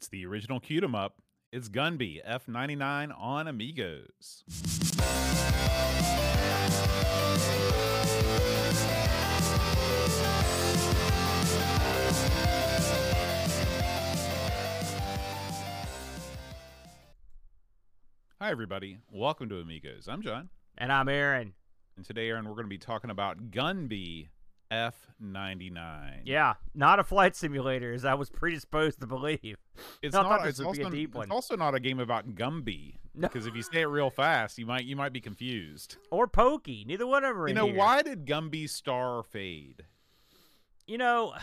It's the original cute 'em up. It's Gunbee F99 on Amigos. Hi, everybody. Welcome to Amigos. I'm John. And I'm Aaron. And today, Aaron, we're going to be talking about Gunbee F99. Yeah, not a flight simulator, as I was predisposed to believe. It's I not. It's also, a deep it's also not a game about Gumby. No. Because if you say it real fast, you might you might be confused. Or Pokey. Neither one of them You know here. why did Gumby's star fade? You know,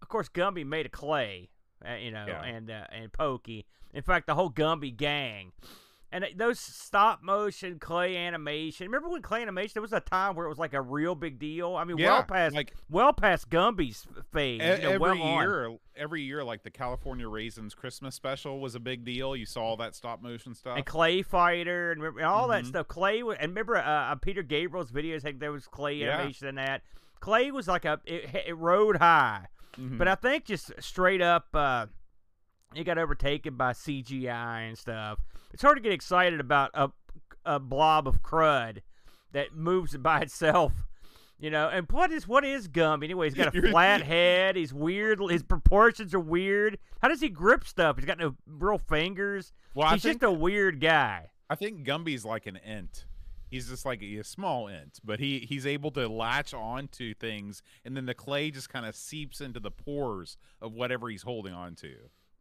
of course, Gumby made a Clay, uh, you know, Yeah. and uh, and Pokey. In fact, the whole Gumby gang. And those stop motion clay animation. Remember when clay animation? There was a time where it was like a real big deal. I mean, Yeah, well past like- well past Gumby's phase. E- you know, every well on. year, every year, like the California Raisins Christmas special was a big deal. You saw all that stop motion stuff. and Clay Fighter and, and all that Mhm. stuff. Clay and remember uh, uh, Peter Gabriel's videos. Like there was Clay Yeah. animation in that. Clay was like a it, it rode high, Mhm. but I think just straight up, uh, it got overtaken by CGI and stuff. It's hard to get excited about a a blob of crud that moves by itself. You know, and what is what is Gumby anyway? He's got a flat head. He's weird. His proportions are weird. How does he grip stuff? He's got no real fingers. well, He's think, just a weird guy. I think Gumby's like an int. He's just like a, a small int, but he he's able to latch on to things, and then the clay just kind of seeps into the pores of whatever he's holding on to.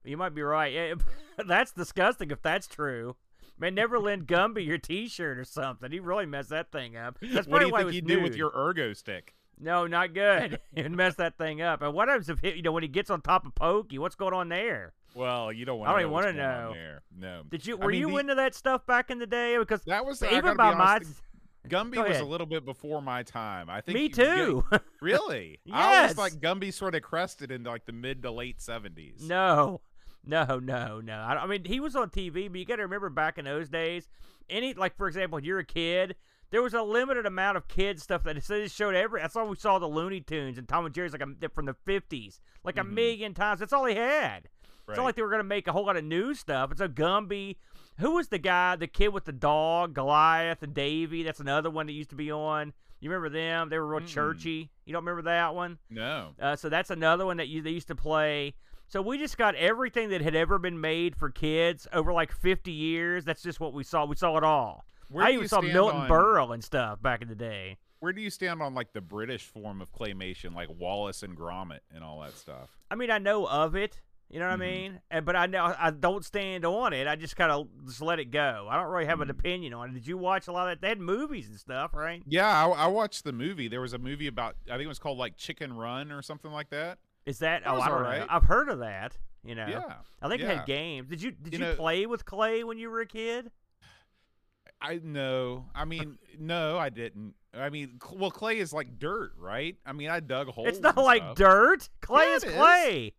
You might be right. Yeah, that's disgusting if that's true. Man, never lend Gumby your T-shirt or something. He really messed that thing up. That's what do you think he was do with your ergo stick? No, not good. He messed that thing up. And what happens if he, you know when he gets on top of Pokey? What's going on there? Well, you don't want. To know. I don't to even want wanna know. No. Did you I were mean, you the- into that stuff back in the day? Because That was even by be my honest, Gumby was a little bit before my time. I think me too. really? I Yes. always like Gumby sort of crested in like the mid to late seventies. No, no, no, no. I, I mean, he was on TV, but you got to remember back in those days, any like for example, when you're a kid, there was a limited amount of kid stuff that they just showed every. That's all we saw the Looney Tunes and Tom and Jerry's like a, from the '50s, like a Mhm. million times. That's all he had. It's not like they were gonna make a whole lot of new stuff. It's a Gumby. Who was the guy, the kid with the dog, Goliath and Davy? That's another one that used to be on. You remember them? They were real Mm-mm. churchy. You don't remember that one? no. Uh, so that's another one that you, they used to play. So we just got everything that had ever been made for kids over like 50 years. That's just what we saw. We saw it all. Where I even saw Milton on- Berle and stuff back in the day. Where do you stand on like the British form of claymation, like Wallace and Gromit and all that stuff? I mean, I know of it. You know what Mhm. I mean? And, but I know I don't stand on it. I just kind of just let it go. I don't really have an Mhm. opinion on it. Did you watch a lot of that? They had movies and stuff, right? Yeah, I, I watched the movie. There was a movie about I think it was called like Chicken Run or something like that. Is that? That oh, I don't alright. know. I've heard of that. You know. Yeah, I think it had games. Did you did You you, know- play with clay when you were a kid? I no. I mean, no, I didn't. I mean, well, clay is like dirt, right? I mean, I dug holes. It's not like stuff. dirt. Clay Yeah, is clay.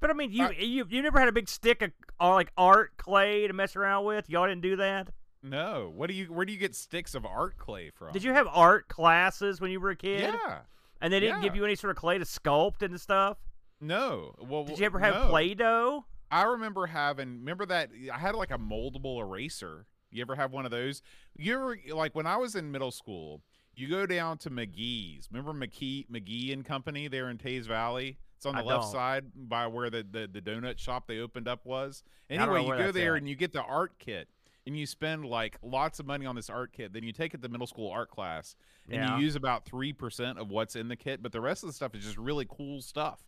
But I mean, you Uh, you you never had a big stick of or like art clay to mess around with. Y'all didn't do that. No. What do you? Where do you get sticks of art clay from? Did you have art classes when you were a kid? Yeah. And they didn't give you any sort of clay to sculpt and stuff. No. Well, Did you ever have no. Play-Doh? I remember having. Remember that I had like a moldable eraser. You ever have one of those? You ever like when I was in middle school? You go down to McGee's. Remember McKee McGee and Company there in Teays Valley? It's on the I left don't. side by where the, the the donut shop they opened up was. I don't know Anyway, you go there and you get the art kit. And you spend like lots of money on this art kit. Then you take it to middle school art class, and Yeah. you use about three percent of what's in the kit. But the rest of the stuff is just really cool stuff.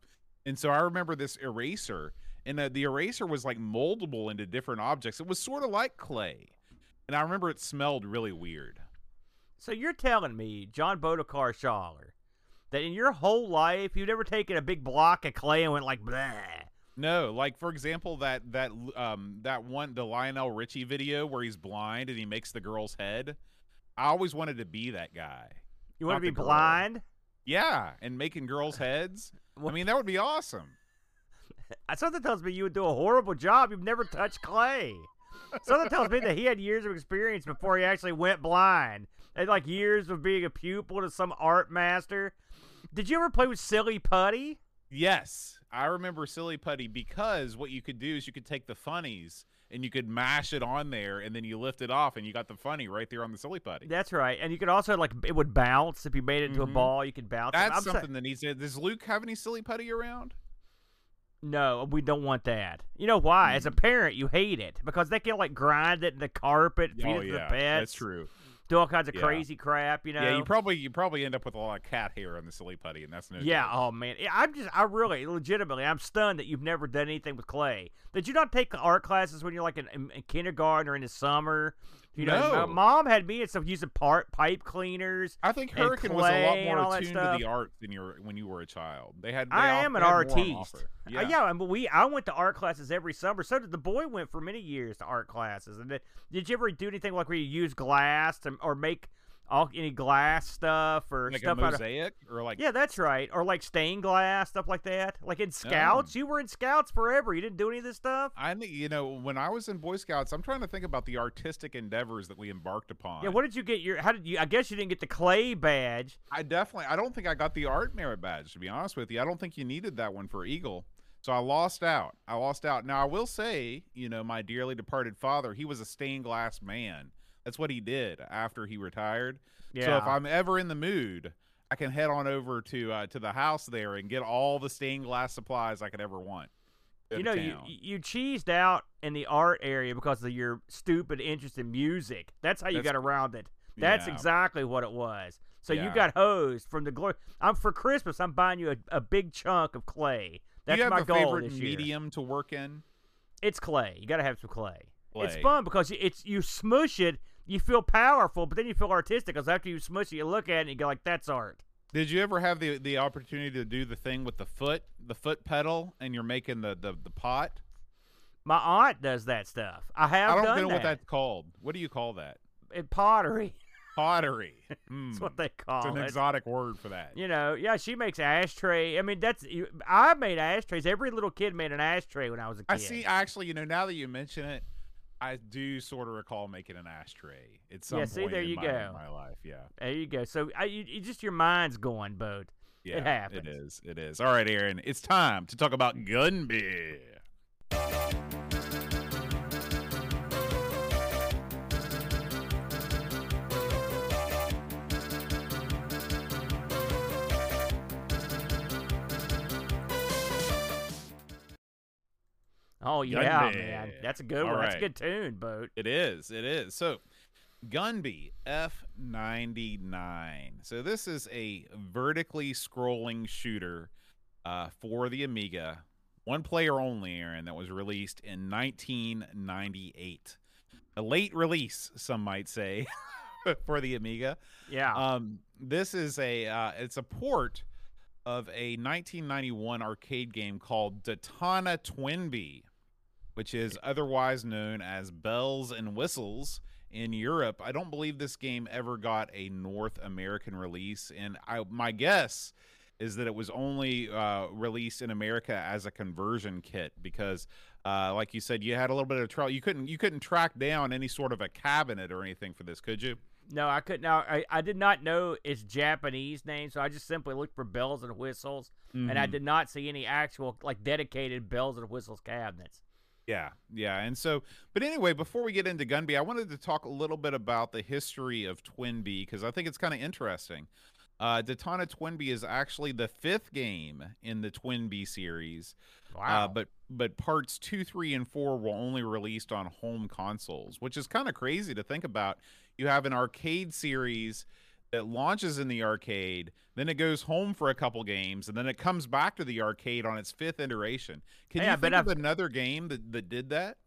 And so I remember this eraser, and uh, the eraser was like moldable into different objects. It was sort of like clay, and I remember it smelled really weird. So you're telling me, John Bodekar Schaller, that in your whole life you've never taken a big block of clay and went like blah. No, like for example, that that um that one the Lionel Richie video where he's blind and he makes the girl's head. I always wanted to be that guy. You want to be girl. blind? Yeah, and making girls' heads. I mean, that would be awesome. Something tells me you would do a horrible job. You've never touched clay. Something tells me that he had years of experience before he actually went blind. Had like years of being a pupil to some art master. Did you ever play with silly putty? Yes, I remember Silly Putty because what you could do is you could take the funnies and you could mash it on there, and then you lift it off, and you got the funny right there on the Silly Putty. That's right. And you could also like it would bounce if you made it into Mhm. a ball. You could bounce. That's something that needs to. Does Luke have any Silly Putty around? No, we don't want that. You know why? As a Mm. parent, you hate it because they can like grind it in the carpet, feed oh it to yeah, the pets, that's true. Do all kinds of Yeah. crazy crap. You know? Yeah, you probably you probably end up with a lot of cat hair on the Silly Putty, and that's no. Yeah, good. oh man, I'm just, I really, legitimately, I'm stunned that you've never done anything with clay. Did you not take art classes when you're like in, in, in kindergarten or in the summer? You know, my No. mom had me and stuff using part pipe cleaners. I think Hurricane was a lot all more attuned to the arts than you were when you were a child. They had. They I off- am an had more on artiste. Yeah, uh, yeah, and we I went to art classes every summer. So did the boy. Went for many years to art classes. And then, did you ever do anything like where you use glass to, or make all any glass stuff or like stuff a out of mosaic or like Yeah, that's right. Or like stained glass, stuff like that. Like in scouts, oh. you were in scouts forever. You didn't do any of this stuff. I think you know when I was in Boy Scouts, I'm trying to think about the artistic endeavors that we embarked upon. Yeah, what did you get your how did you I guess you didn't get the clay badge. I definitely, I don't think I got the art merit badge to be honest with you. I don't think you needed that one for Eagle, so I lost out. I lost out. Now I will say, you know, my dearly departed father, he was a stained glass man. That's what he did after he retired. Yeah. So if I'm ever in the mood, I can head on over to uh, to the house there and get all the stained glass supplies I could ever want. You know, you town. you cheesed out in the art area because of your stupid interest in music. That's how you That's- got around it. That's Yeah. exactly what it was. So you got hosed from the glory. I'm for Christmas. I'm buying you a, a big chunk of clay. That's my goal favorite this year. medium to work in? It's clay. You got to have some clay. It's fun because it's you smush it, you feel powerful, but then you feel artistic because after you smush it, you look at it and you go like, "That's art." Did you ever have the the opportunity to do the thing with the foot, the foot pedal, and you're making the the, the pot? My aunt does that stuff. I have I don't done know that. what that's called. What do you call that? In pottery. Pottery. That's Hmm. what they call it. It's an it. exotic word for that. You know, yeah, she makes ashtray. I mean, that's I made ashtrays. Every little kid made an ashtray when I was a kid. I see. Actually, you know, now that you mention it, I do sort of recall making an ashtray It's some Yeah, see, there in you my, go. my life. Yeah, There you go. So I, you, you just your mind's going, boat. yeah, happens. It is. It is. All right, Aaron. It's time to talk about Gunbee. Oh yeah, Gunbee. man, that's a good All one. That's a good tune, boat. It is. It is. So, Gunbee F99. So, this is a vertically scrolling shooter uh, for the Amiga. One player only, Aaron, that was released in 1998. A late release, some might say, for the Amiga. Yeah. Um, this is a uh, it's a port of a 1991 arcade game called Detana Twinbee, which is otherwise known as Bells and Whistles in Europe. I don't believe this game ever got a North American release, and I my guess is that it was only uh, released in America as a conversion kit because, uh, like you said, you had a little bit of trouble. You couldn't you couldn't track down any sort of a cabinet or anything for this, could you? no, I couldn't. Now I, I did not know its Japanese name, so I just simply looked for bells and whistles, and I Mhm. did not see any actual like dedicated bells and whistles cabinets. Yeah, yeah. And so, but anyway, before we get into Gunbee, I wanted to talk a little bit about the history of Twinbee because I think it's kind of interesting. Uh, Detana Twinbee is actually the fifth game in the Twinbee series, Wow. uh, but but parts two, three, and four were only released on home consoles, which is kind of crazy to think about. You have an arcade series that launches in the arcade, then it goes home for a couple games, and then it comes back to the arcade on its fifth iteration. Can Yeah, you think of I've- another game that, that did that?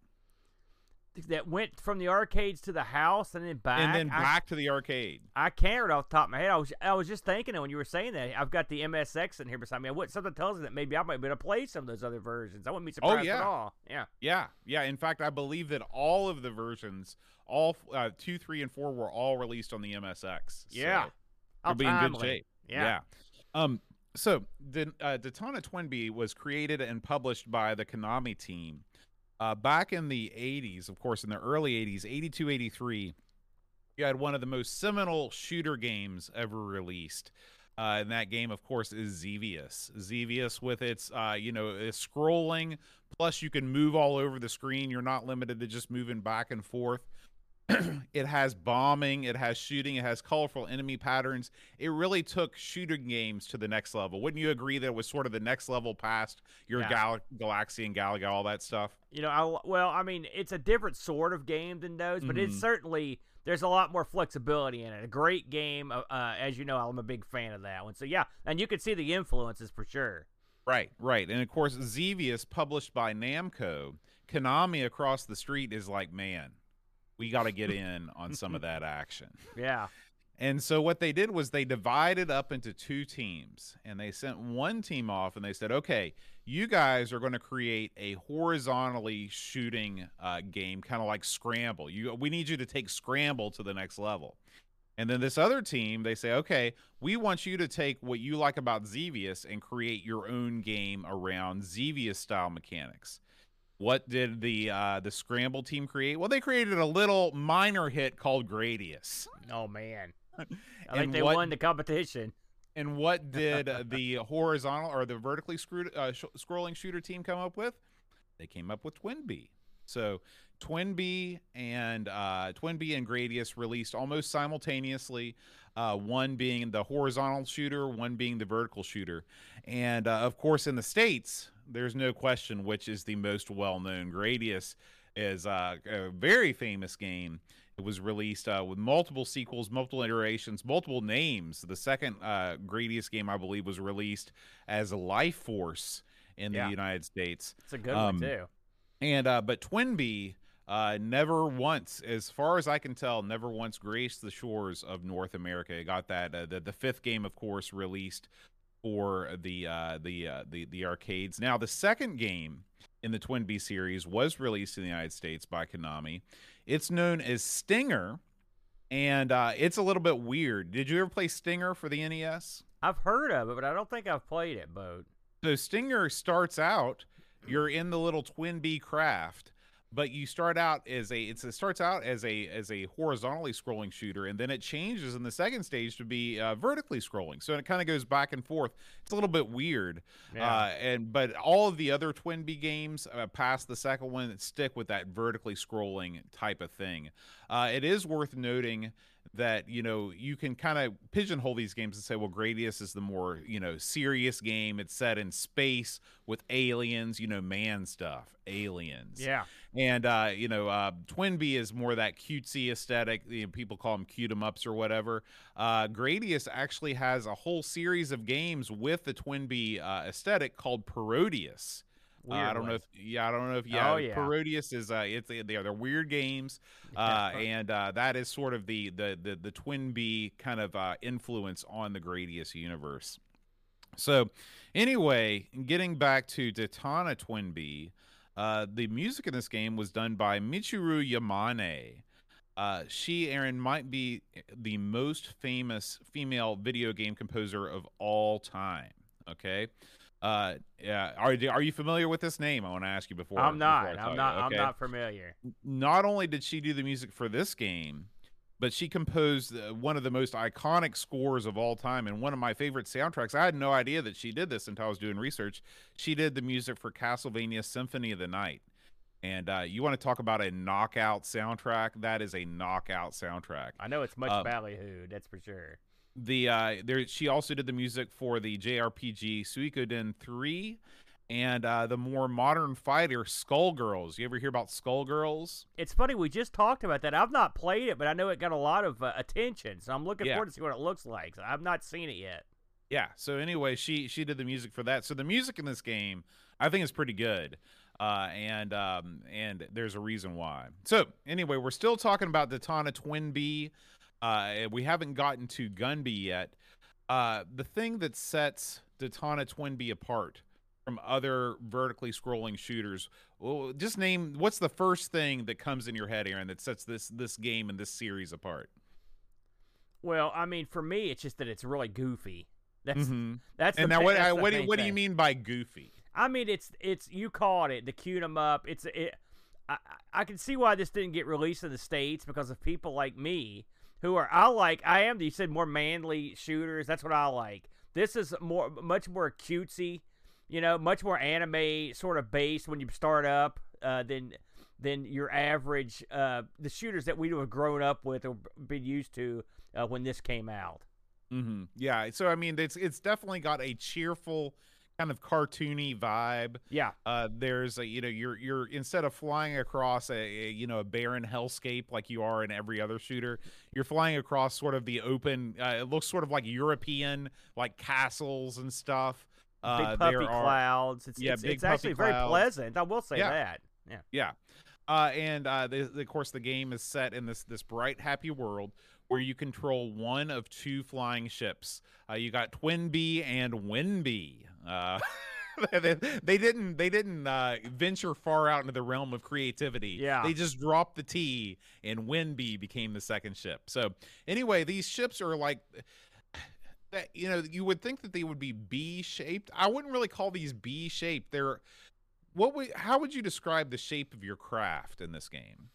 That went from the arcades to the house and then back. and then I- back to the arcade. I can't right off the top of my head. I was I was just thinking it when you were saying that. I've got the MSX in here beside me. What something tells me that maybe I might be able to play some of those other versions. I wouldn't be surprised at Oh, yeah. all. Yeah. Yeah, yeah. In fact, I believe that all of the versions, all uh, two, three, and four, were all released on the MSX. Yeah. so you'll be in good shape. Yeah. Um. So, the uh, Detana Twinbee was created and published by the Konami team uh, back in the 80s. Of course, in the early 80s, 82, 83. You had one of the most seminal shooter games ever released. uh, in that game, of course, is Xevious. Xevious with its, uh, you know, it's scrolling. Plus, you can move all over the screen. You're not limited to just moving back and forth. it has bombing, it has shooting, it has colorful enemy patterns. It really took shooting games to the next level. Wouldn't you agree that it was sort of the next level past your Yeah. Gal- Galaxy and Galaga, all that stuff? You know, I, well, I mean, it's a different sort of game than those, but it's Mhm. certainly there's a lot more flexibility in it. A great game, uh, uh, as you know, I'm a big fan of that one. So yeah, and you can see the influences for sure. Right, right. And of course, Xevious, published by Namco, Konami across the street is like, man, we got to get in on some of that action. Yeah, And so what they did was they divided up into two teams and they sent one team off and they said, okay, you guys are going to create a horizontally shooting uh, game, kind of like Scramble. You, we need you to take Scramble to the next level. And then this other team, they say, okay, we want you to take what you like about Xevious and create your own game around Xevious style mechanics. What did the uh, the Scramble team create? Well, they created a little minor hit called Gradius. oh man, I think they what- won the competition. And what did the horizontal or the vertically screwed, uh, sh- scrolling shooter team come up with? They came up with Twin Bee. So Twin Bee and uh, Twin Bee and Gradius released almost simultaneously. Uh, one being the horizontal shooter, one being the vertical shooter, and uh, of course in the states, there's no question which is the most well-known. Gradius is uh, a very famous game. It was released uh, with multiple sequels, multiple iterations, multiple names. The second uh, Gradius game, I believe, was released as Life Force in Yeah. the United States. It's a good um, one too. And uh, but Twin Bee uh, never once, as far as I can tell, never once graced the shores of North America. It got that uh, the the fifth game, of course, released for the uh, the uh, the the arcades. Now the second game in the Twin B series was released in the United States by Konami. It's known as Stinger, and uh, it's a little bit weird. Did you ever play Stinger for the NES? I've heard of it, but I don't think I've played it, Boat. So Stinger starts out, you're in the little twin B craft, but you start out as a it's, it starts out as a as a horizontally scrolling shooter, and then it changes in the second stage to be uh, vertically scrolling. So it kind of goes back and forth. It's a little bit weird, Yeah. uh, and but all of the other twin bee games uh, past the second one stick with that vertically scrolling type of thing. Uh, it is worth noting that you know you can kind of pigeonhole these games and say well gradius is the more you know serious game it's set in space with aliens you know man stuff aliens yeah, and uh, you know, uh, Twin Bee is more that cutesy aesthetic. You know, people call them cute 'em ups or whatever. Uh, Gradius actually has a whole series of games with the Twin Bee uh, aesthetic called Parodius. Uh, I don't know if yeah, I don't know if yeah, Oh, yeah. Parodius is uh, it's they are they're weird games, uh, and uh, that is sort of the the the, the Twin Bee kind of uh, influence on the Gradius universe. So, anyway, getting back to Detana Twin Bee, uh, the music in this game was done by Michiru Yamane. Uh, she, Aaron, might be the most famous female video game composer of all time. Okay. Uh, yeah. Are, are you familiar with this name? I want to ask you before. I'm not. tell I'm not. I'm not familiar. not only did she do the music for this game, but she composed uh, one of the most iconic scores of all time and one of my favorite soundtracks. I had no idea that she did this until I was doing research. She did the music for Castlevania Symphony of the Night. And uh, you want to talk about a knockout soundtrack? That is a knockout soundtrack. I know it's much Um, ballyhooed. That's for sure. The uh, there, she also did the music for the JRPG Suikoden 3 and uh, the more modern fighter Skullgirls. You ever hear about Skullgirls? It's funny. We just talked about that. I've not played it, but I know it got a lot of uh, attention. So I'm looking Yeah. forward to see what it looks like. So I've not seen it yet. Yeah. So anyway, she she did the music for that. So the music in this game, I think, is pretty good. Uh, and um, and there's a reason why. So anyway, we're still talking about Detana Twin Bee. Uh, we haven't gotten to Gunbee yet. Uh, the thing that sets Detana Twin Bee apart from other vertically scrolling shooters, well, just name what's the first thing that comes in your head, Aaron, that sets this this game and this series apart. Well, I mean, for me, it's just that it's really goofy. That's Mhm. that's the And now, what I, what do you, what do you mean by goofy? I mean, it's it's you called it the cute 'em up. It's it. I- I can see why this didn't get released in the states because of people like me who are I like. I am. You said more manly shooters. That's what I like. This is more, much more cutesy. You know, much more anime sort of based when you start up uh, than than your average uh, the shooters that we have grown up with or been used to uh, when this came out. Mm-hmm. Yeah. So I mean, it's it's definitely got a cheerful kind of cartoony vibe. Yeah. Uh, there's a you know you're you're instead of flying across a, a, you know a barren hellscape like you are in every other shooter, you're flying across sort of the open. Uh, it looks sort of like European like castles and stuff. Uh, big puffy clouds. It's, yeah, it's, it's actually clouds. very pleasant. I will say yeah. that. Yeah. Yeah. Uh, and uh, the, the, of course, the game is set in this this bright, happy world where you control one of two flying ships. Uh, you got Twin Bee and Winbee. Uh, they, they, didn't they didn't uh, venture far out into the realm of creativity. Yeah, they just dropped the T, and Winbee became the second ship. So anyway, these ships are like. That, you know, you would think that they would be B shaped. I wouldn't really call these B shaped. They're what would how would you describe the shape of your craft in this game?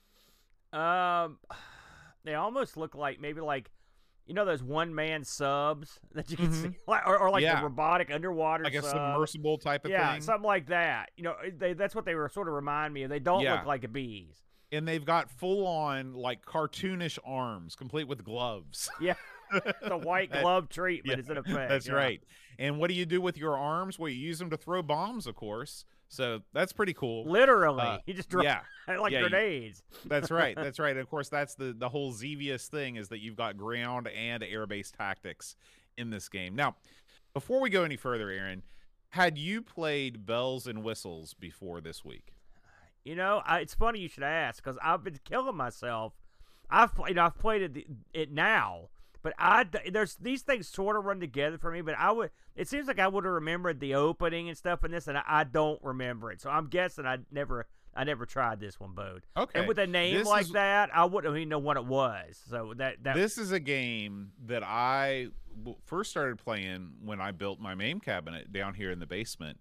Um they almost look like maybe like you know those one man subs that you can mm-hmm. see, or, or like yeah. the robotic underwater, like sub. a submersible type of yeah, thing. something like that. You know, they, that's what they were sort of remind me of. They don't yeah. look like a bees, and they've got full on like cartoonish arms, complete with gloves. Yeah, the white glove treatment yeah, is in effect. That's right. And what do you do with your arms? Well, you use them to throw bombs, of course. So that's pretty cool. Literally, uh, you just drop yeah, like yeah, grenades. that's right. That's right. And of course, that's the the whole Xevious thing is that you've got ground and air based tactics in this game. Now, before we go any further, Aaron, had you played Bells and Whistles before this week? You know, I, it's funny you should ask because I've been killing myself. I've played. I've played it, it now, but I there's these things sort of run together for me. But I would. It seems like I would have remembered the opening and stuff in this, and I, I, don't remember it. So I'm guessing I never. I never tried this one, Boat. Okay. And with a name this like is, that, I wouldn't even know what it was. So that that this is a game that I first started playing when I built my main cabinet down here in the basement.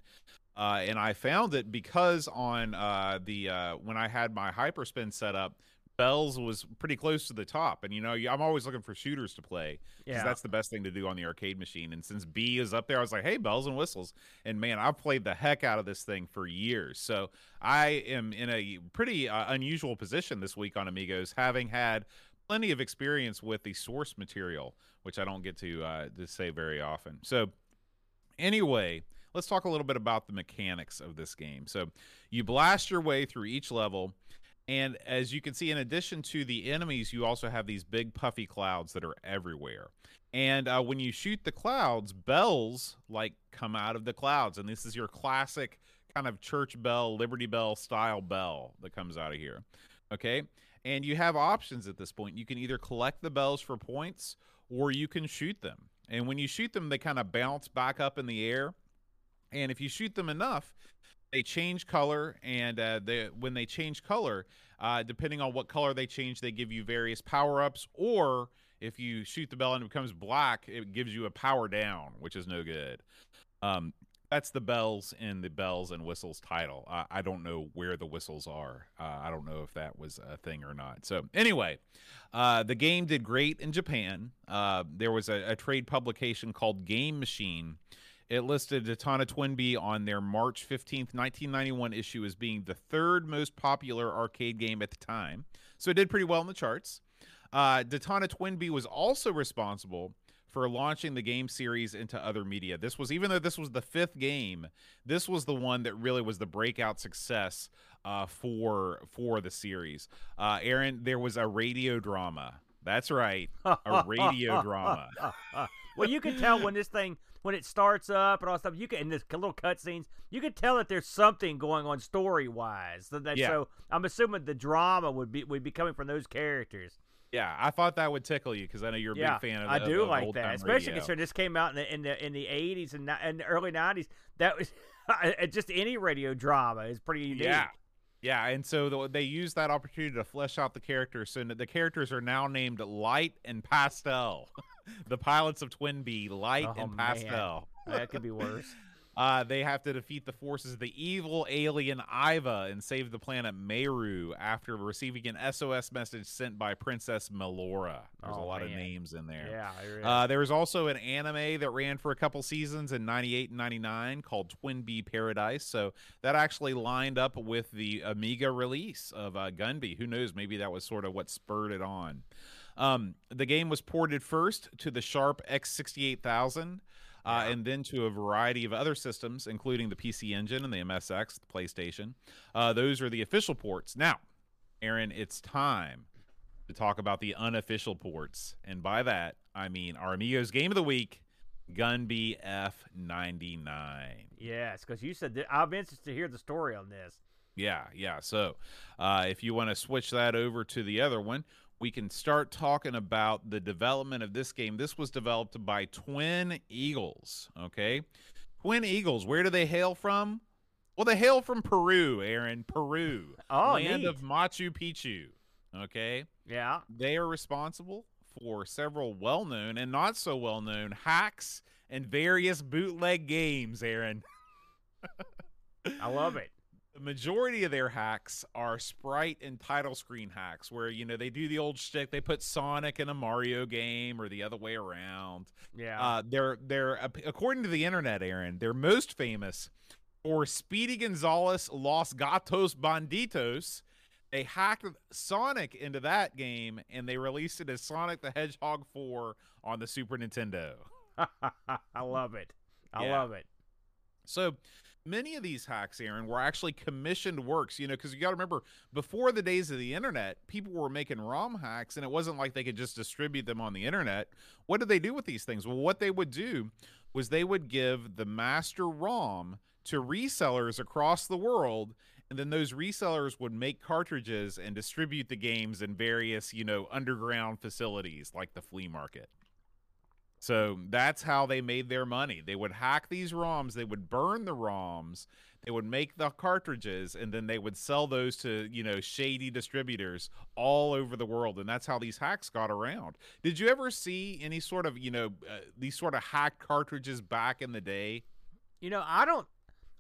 Uh, and I found it because on uh, the uh, when I had my hyperspin set up, Bells was pretty close to the top, and you know I'm always looking for shooters to play because yeah. that's the best thing to do on the arcade machine. And since B is up there, I was like, hey, bells and whistles, and man, I've played the heck out of this thing for years. So I am in a pretty uh, unusual position this week on Amigos, having had plenty of experience with the source material, which I don't get to uh, to say very often. So anyway, let's talk a little bit about the mechanics of this game. So you blast your way through each level and as you can see, in addition to the enemies, you also have these big puffy clouds that are everywhere. And uh, when you shoot the clouds, bells like come out of the clouds, and this is your classic kind of church bell, Liberty Bell style bell that comes out of here. Okay, and you have options at this point. You can either collect the bells for points, or you can shoot them. And when you shoot them, they kind of bounce back up in the air. And if you shoot them enough, they change color, and uh, they, when they change color, uh, depending on what color they change, they give you various power ups. Or if you shoot the bell and it becomes black, it gives you a power down, which is no good. Um, that's the bells in the bells and whistles title. Uh, I don't know where the whistles are. Uh, I don't know if that was a thing or not. So anyway, uh, the game did great in Japan. Uh, there was a, a, trade publication called Game Machine it listed Daytona Twin Bee on their March 15th, 1991 issue as being the third most popular arcade game at the time. So it did pretty well in the charts. Uh, Daytona Twin Bee was also responsible for launching the game series into other media. This was, even though this was the fifth game, this was the one that really was the breakout success uh, for for the series. Uh, Aaron, there was a radio drama. That's right, a radio drama. well, you can tell when this thing when it starts up and all stuff, you can in this little cutscenes, you can tell that there's something going on story wise. So, yeah. so I'm assuming the drama would be would be coming from those characters. Yeah, I thought that would tickle you because I know you're a yeah, big fan of. I do of like that, especially considering this came out in the in the in the 80s and, and the early 90s. That was just any radio drama is pretty unique. Yeah. Yeah, and so the, they use that opportunity to flesh out the characters. So the characters are now named Light and Pastel. the pilots of Twin Bee, Light oh, and Pastel. Man. That could be worse. Uh, they have to defeat the forces of the evil alien Iva and save the planet Meru after receiving an SOS message sent by Princess Melora. There's Oh, a lot of names in there. Yeah, is. Uh, there was also an anime that ran for a couple seasons in 98 and 99 called Twin Bee Paradise. So that actually lined up with the Amiga release of uh, Gunbee. Who knows? Maybe that was sort of what spurred it on. Um, the game was ported first to the Sharp X68000. Uh, Yeah. and then to a variety of other systems, including the PC Engine and the MSX, the PlayStation. Uh, those are the official ports. Now, Aaron, it's time to talk about the unofficial ports. And by that, I mean our Amigos Game of the Week, Gunbee F99. yes, because you said that, I'm interested to hear the story on this. Yeah, yeah. So uh, if you want to switch that over to the other one, we can start talking about the development of this game. This was developed by Twin Eagles. Okay. Twin Eagles, where do they hail from? Well, they hail from Peru, Aaron. Peru. Oh, land neat. of Machu Picchu. Okay. Yeah. They are responsible for several well known and not so well known hacks and various bootleg games, Aaron. I love it. The majority of their hacks are sprite and title screen hacks, where you know they do the old shtick. They put Sonic in a Mario game, or the other way around. Yeah. Uh, they're they're according to the internet, Aaron. They're most famous for Speedy Gonzales Los Gatos Banditos. They hacked Sonic into that game, and they released it as Sonic the Hedgehog 4 on the Super Nintendo. I love it. I Yeah. love it. So many of these hacks, Aaron, were actually commissioned works, you know, because you got to remember, before the days of the internet, people were making ROM hacks, and it wasn't like they could just distribute them on the internet. What did they do with these things? Well, what they would do was they would give the master ROM to resellers across the world. And then those resellers would make cartridges and distribute the games in various, you know, underground facilities like the flea market. So that's how they made their money. They would hack these ROMs, they would burn the ROMs, they would make the cartridges, and then they would sell those to, you know, shady distributors all over the world. And that's how these hacks got around. Did you ever see any sort of, you know, uh, these sort of hacked cartridges back in the day? You know, I don't.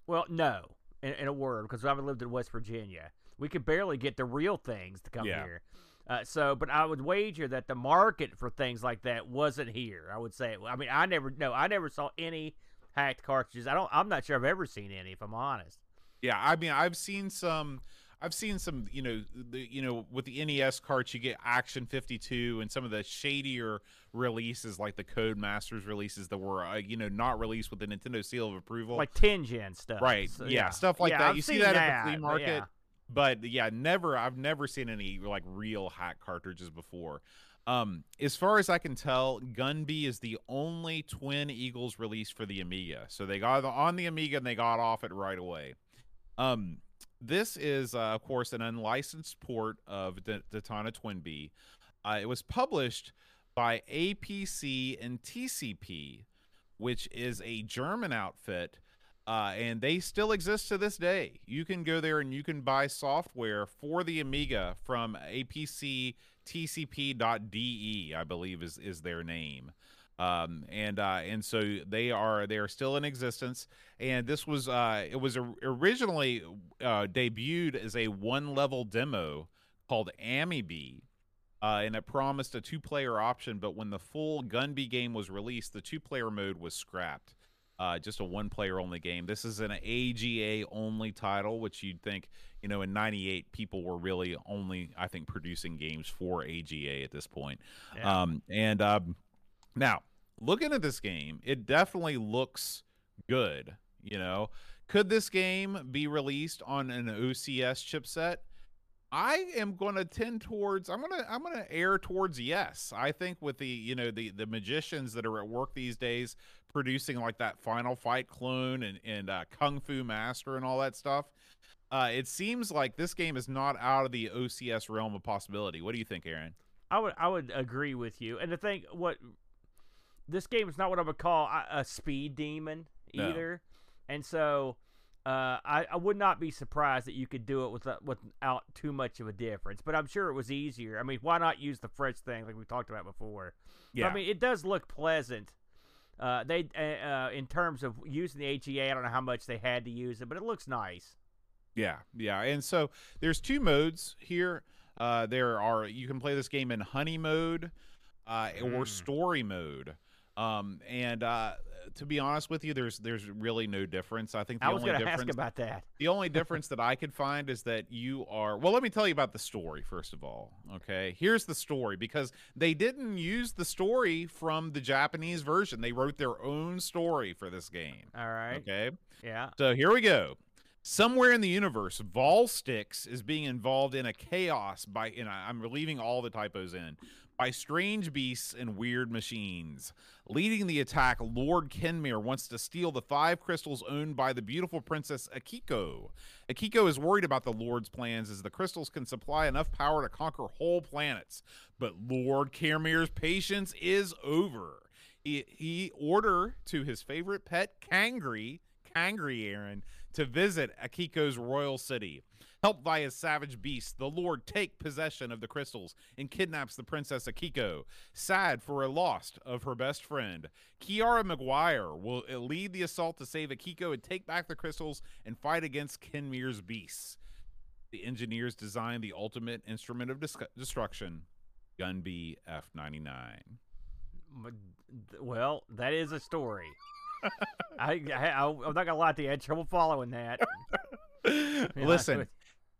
Well, no, in, in a word, because I haven't lived in West Virginia. We could barely get the real things to come Yeah. here. Uh, so, but I would wager that the market for things like that wasn't here. I would say. I mean, I never, no, I never saw any hacked cartridges. I don't. I'm not sure I've ever seen any. If I'm honest. Yeah, I mean, I've seen some. I've seen some, you know, the you know, with the NES carts, you get Action 52 and some of the shadier releases, like the Codemasters releases that were, uh, you know, not released with the Nintendo seal of approval. Like Tengen stuff. right? So, yeah, stuff like Yeah, that. I've you see that, that at the flea market, yeah. But yeah, never. I've never seen any like real hack cartridges before. Um, as far as I can tell, Gunbee is the only Twin Eagles release for the Amiga. So they got on the Amiga and they got off it right away. Um, this is, uh, of course, an unlicensed port of D- Daytona Twin Bee. Uh, it was published by APC and TCP, which is a German outfit, uh, and they still exist to this day. You can go there and you can buy software for the Amiga from APC TCP.de, E, I believe is is their name. Um, and uh, and so they are they are still in existence. And this was uh, it was originally uh, debuted as a one level demo called Amiibi. Uh, and it promised a two-player option, but when the full Gunbee game was released, the two-player mode was scrapped. Uh, just a one-player only game. This is an AGA only title, which you'd think, you know, in '98 people were really only, I think, producing games for AGA at this point. Yeah. Um, and um, now, looking at this game, it definitely looks good. You know, could this game be released on an OCS chipset? I am going to tend towards. I'm going to. I'm going to err towards yes. I think with the you know the the magicians that are at work these days, producing like that Final Fight clone and and uh, Kung Fu Master and all that stuff. Uh, it seems like this game is not out of the OCS realm of possibility. What do you think, Aaron? I would I would agree with you. And the thing, what this game is not what I would call a, a speed demon No. either, and so uh, I I would not be surprised that you could do it without without too much of a difference. But I'm sure it was easier. I mean, why not use the French thing like we talked about before? But, I mean, it does look pleasant. Uh, they uh, uh, in terms of using the HEA, I don't know how much they had to use it, but it looks nice. Yeah, yeah. And so there's two modes here. Uh, there are you can play this game in honey mode uh, mm. or story mode. Um, and uh, to be honest with you, there's there's really no difference. I think the I was only going to ask about that. The only difference that I could find is that you are well. Let me tell you about the story first of all. Okay, here's the story because they didn't use the story from the Japanese version. They wrote their own story for this game. All right. Okay. Yeah. So here we go. Somewhere in the universe, Volstix is being involved in a chaos by, and I'm leaving all the typos in, by strange beasts and weird machines. Leading the attack, Lord Kenmir wants to steal the five crystals owned by the beautiful princess Akiko. Akiko is worried about the Lord's plans as the crystals can supply enough power to conquer whole planets. But Lord Kenmir's patience is over. He, he order to his favorite pet, Kangri, Kangri Aaron, to visit Akiko's royal city. Helped by his savage beasts, the Lord take possession of the crystals and kidnaps the Princess Akiko. Sad for a loss of her best friend, Kiara McGuire will lead the assault to save Akiko and take back the crystals and fight against Kenmir's beasts. The engineers designed the ultimate instrument of dis- destruction, Gunbee F99. Well, that is a story. I, I, am not gonna lie to you. I had trouble following that. Listen,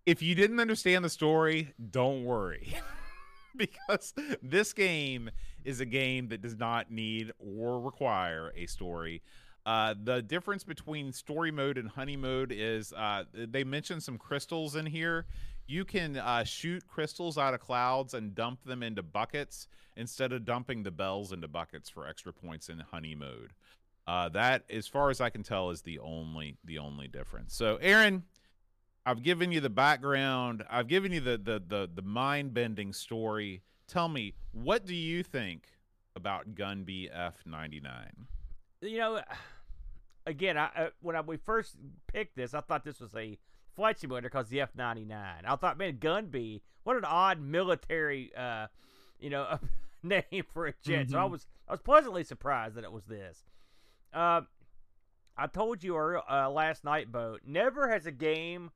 if you didn't understand the story, don't worry. because this game is a game that does not need or require a story. Uh, the difference between story mode and honey mode is uh, they mentioned some crystals in here. You can uh, shoot crystals out of clouds and dump them into buckets instead of dumping the bells into buckets for extra points in honey mode. Uh, that, as far as I can tell, is the only the only difference. So, Aaron, I've given you the background. I've given you the the the, the mind bending story. Tell me, what do you think about Gun BF ninety nine? You know, again, I, uh, when I, we first picked this, I thought this was a flight simulator because the F ninety nine. I thought, man, Gunby, what an odd military, uh, you know, name for a jet. Mm-hmm. So I mm-hmm. was I was pleasantly surprised that it was this. Uh, I told you uh, last night, boat. Never has a game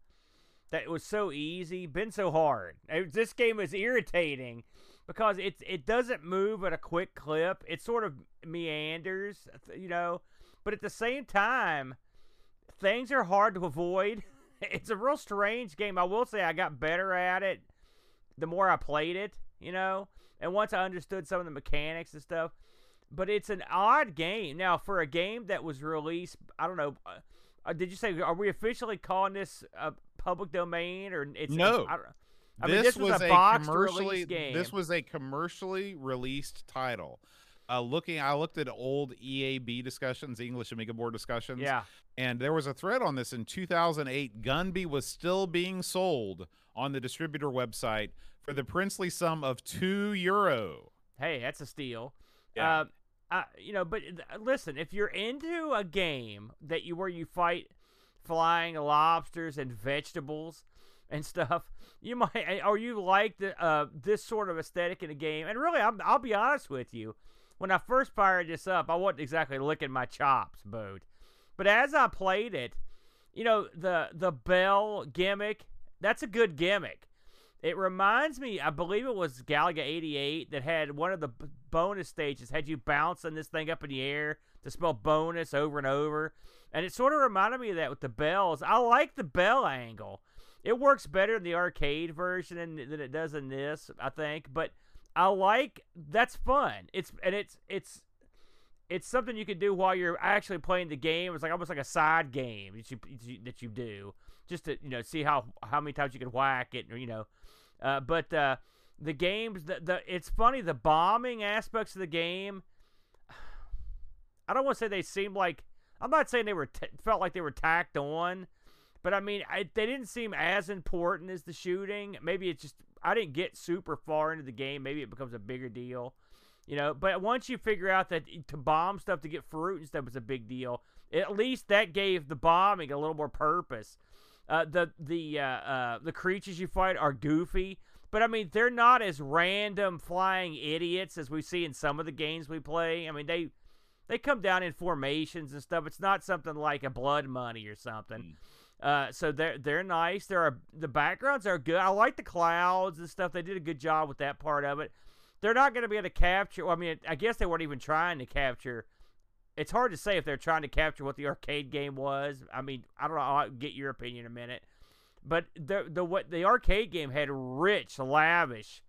that was so easy been so hard. This game is irritating because it it doesn't move at a quick clip. It sort of meanders, you know, but at the same time, things are hard to avoid. It's a real strange game. I will say I got better at it the more I played it, you know, and once I understood some of the mechanics and stuff. But it's an odd game. Now, for a game that was released, I don't know. Uh, uh did you say are we officially calling this a public domain or it's no? It's, I, I this mean, this was, was a, a commercially game. This was a commercially released title. Uh, looking, I looked at old EAB discussions, English Amiga board discussions. Yeah, and there was a thread on this in 2008. Gunbee was still being sold on the distributor website for the princely sum of two euro. Hey, that's a steal. Yeah. Uh, uh, you know, but listen, if you're into a game that you where you fight flying lobsters and vegetables and stuff, you might, or you like the uh, this sort of aesthetic in a game. And really, I'm, I'll be honest with you, when I first fired this up, I wasn't exactly licking my chops, boat. But as I played it, you know, the the bell gimmick, that's a good gimmick. It reminds me, I believe it was Galaga 88 that had one of the b- bonus stages, had you bouncing this thing up in the air to spell bonus over and over. And it sort of reminded me of that with the bells. I like the bell angle. It works better in the arcade version than, it does in this, I think. But I like that's fun. It's and it's it's it's something you can do while you're actually playing the game. It's like almost like a side game that you that you do just to you know see how how many times you can whack it, or you know. Uh, but uh, the games, the, the it's funny the bombing aspects of the game. I don't want to say they seem like I'm not saying they were t- felt like they were tacked on, but I mean I, they didn't seem as important as the shooting. Maybe it's just I didn't get super far into the game. Maybe it becomes a bigger deal, you know. But once you figure out that to bomb stuff to get fruit and stuff is a big deal, at least that gave the bombing a little more purpose. Uh, the the uh, uh, the creatures you fight are goofy, but I mean they're not as random flying idiots as we see in some of the games we play. I mean they they come down in formations and stuff. It's not something like a Blood Money or something. Mm. Uh, so they're they're nice. There are the backgrounds are good. I like the clouds and stuff. They did a good job with that part of it. They're not going to be able to capture. Well, I mean, I guess they weren't even trying to capture. It's hard to say if they're trying to capture what the arcade game was. I mean, I don't know. I'll get your opinion in a minute. But the the what the arcade game had rich, lavish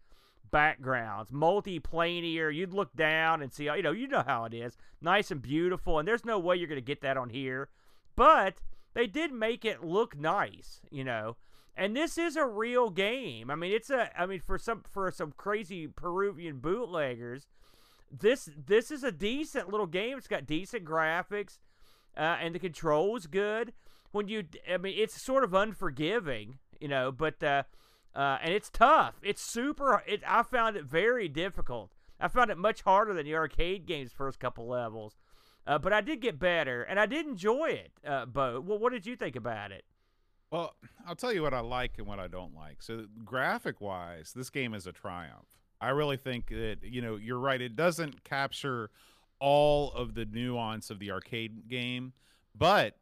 backgrounds, multi-planar. You'd look down and see, you know, you know how it is, nice and beautiful. And there's no way you're going to get that on here, but they did make it look nice, you know. And this is a real game. I mean, it's a. I mean, for some for some crazy Peruvian bootleggers, this this is a decent little game. It's got decent graphics, uh, and the controls good. When you, I mean, it's sort of unforgiving, you know, but uh, uh, and it's tough. It's super. It, I found it very difficult. I found it much harder than the arcade game's first couple levels. Uh, but I did get better, and I did enjoy it, uh, Boat. Well, what did you think about it? Well, I'll tell you what I like and what I don't like. So, graphic wise, this game is a triumph. I really think that, you know, you're right. It doesn't capture all of the nuance of the arcade game, but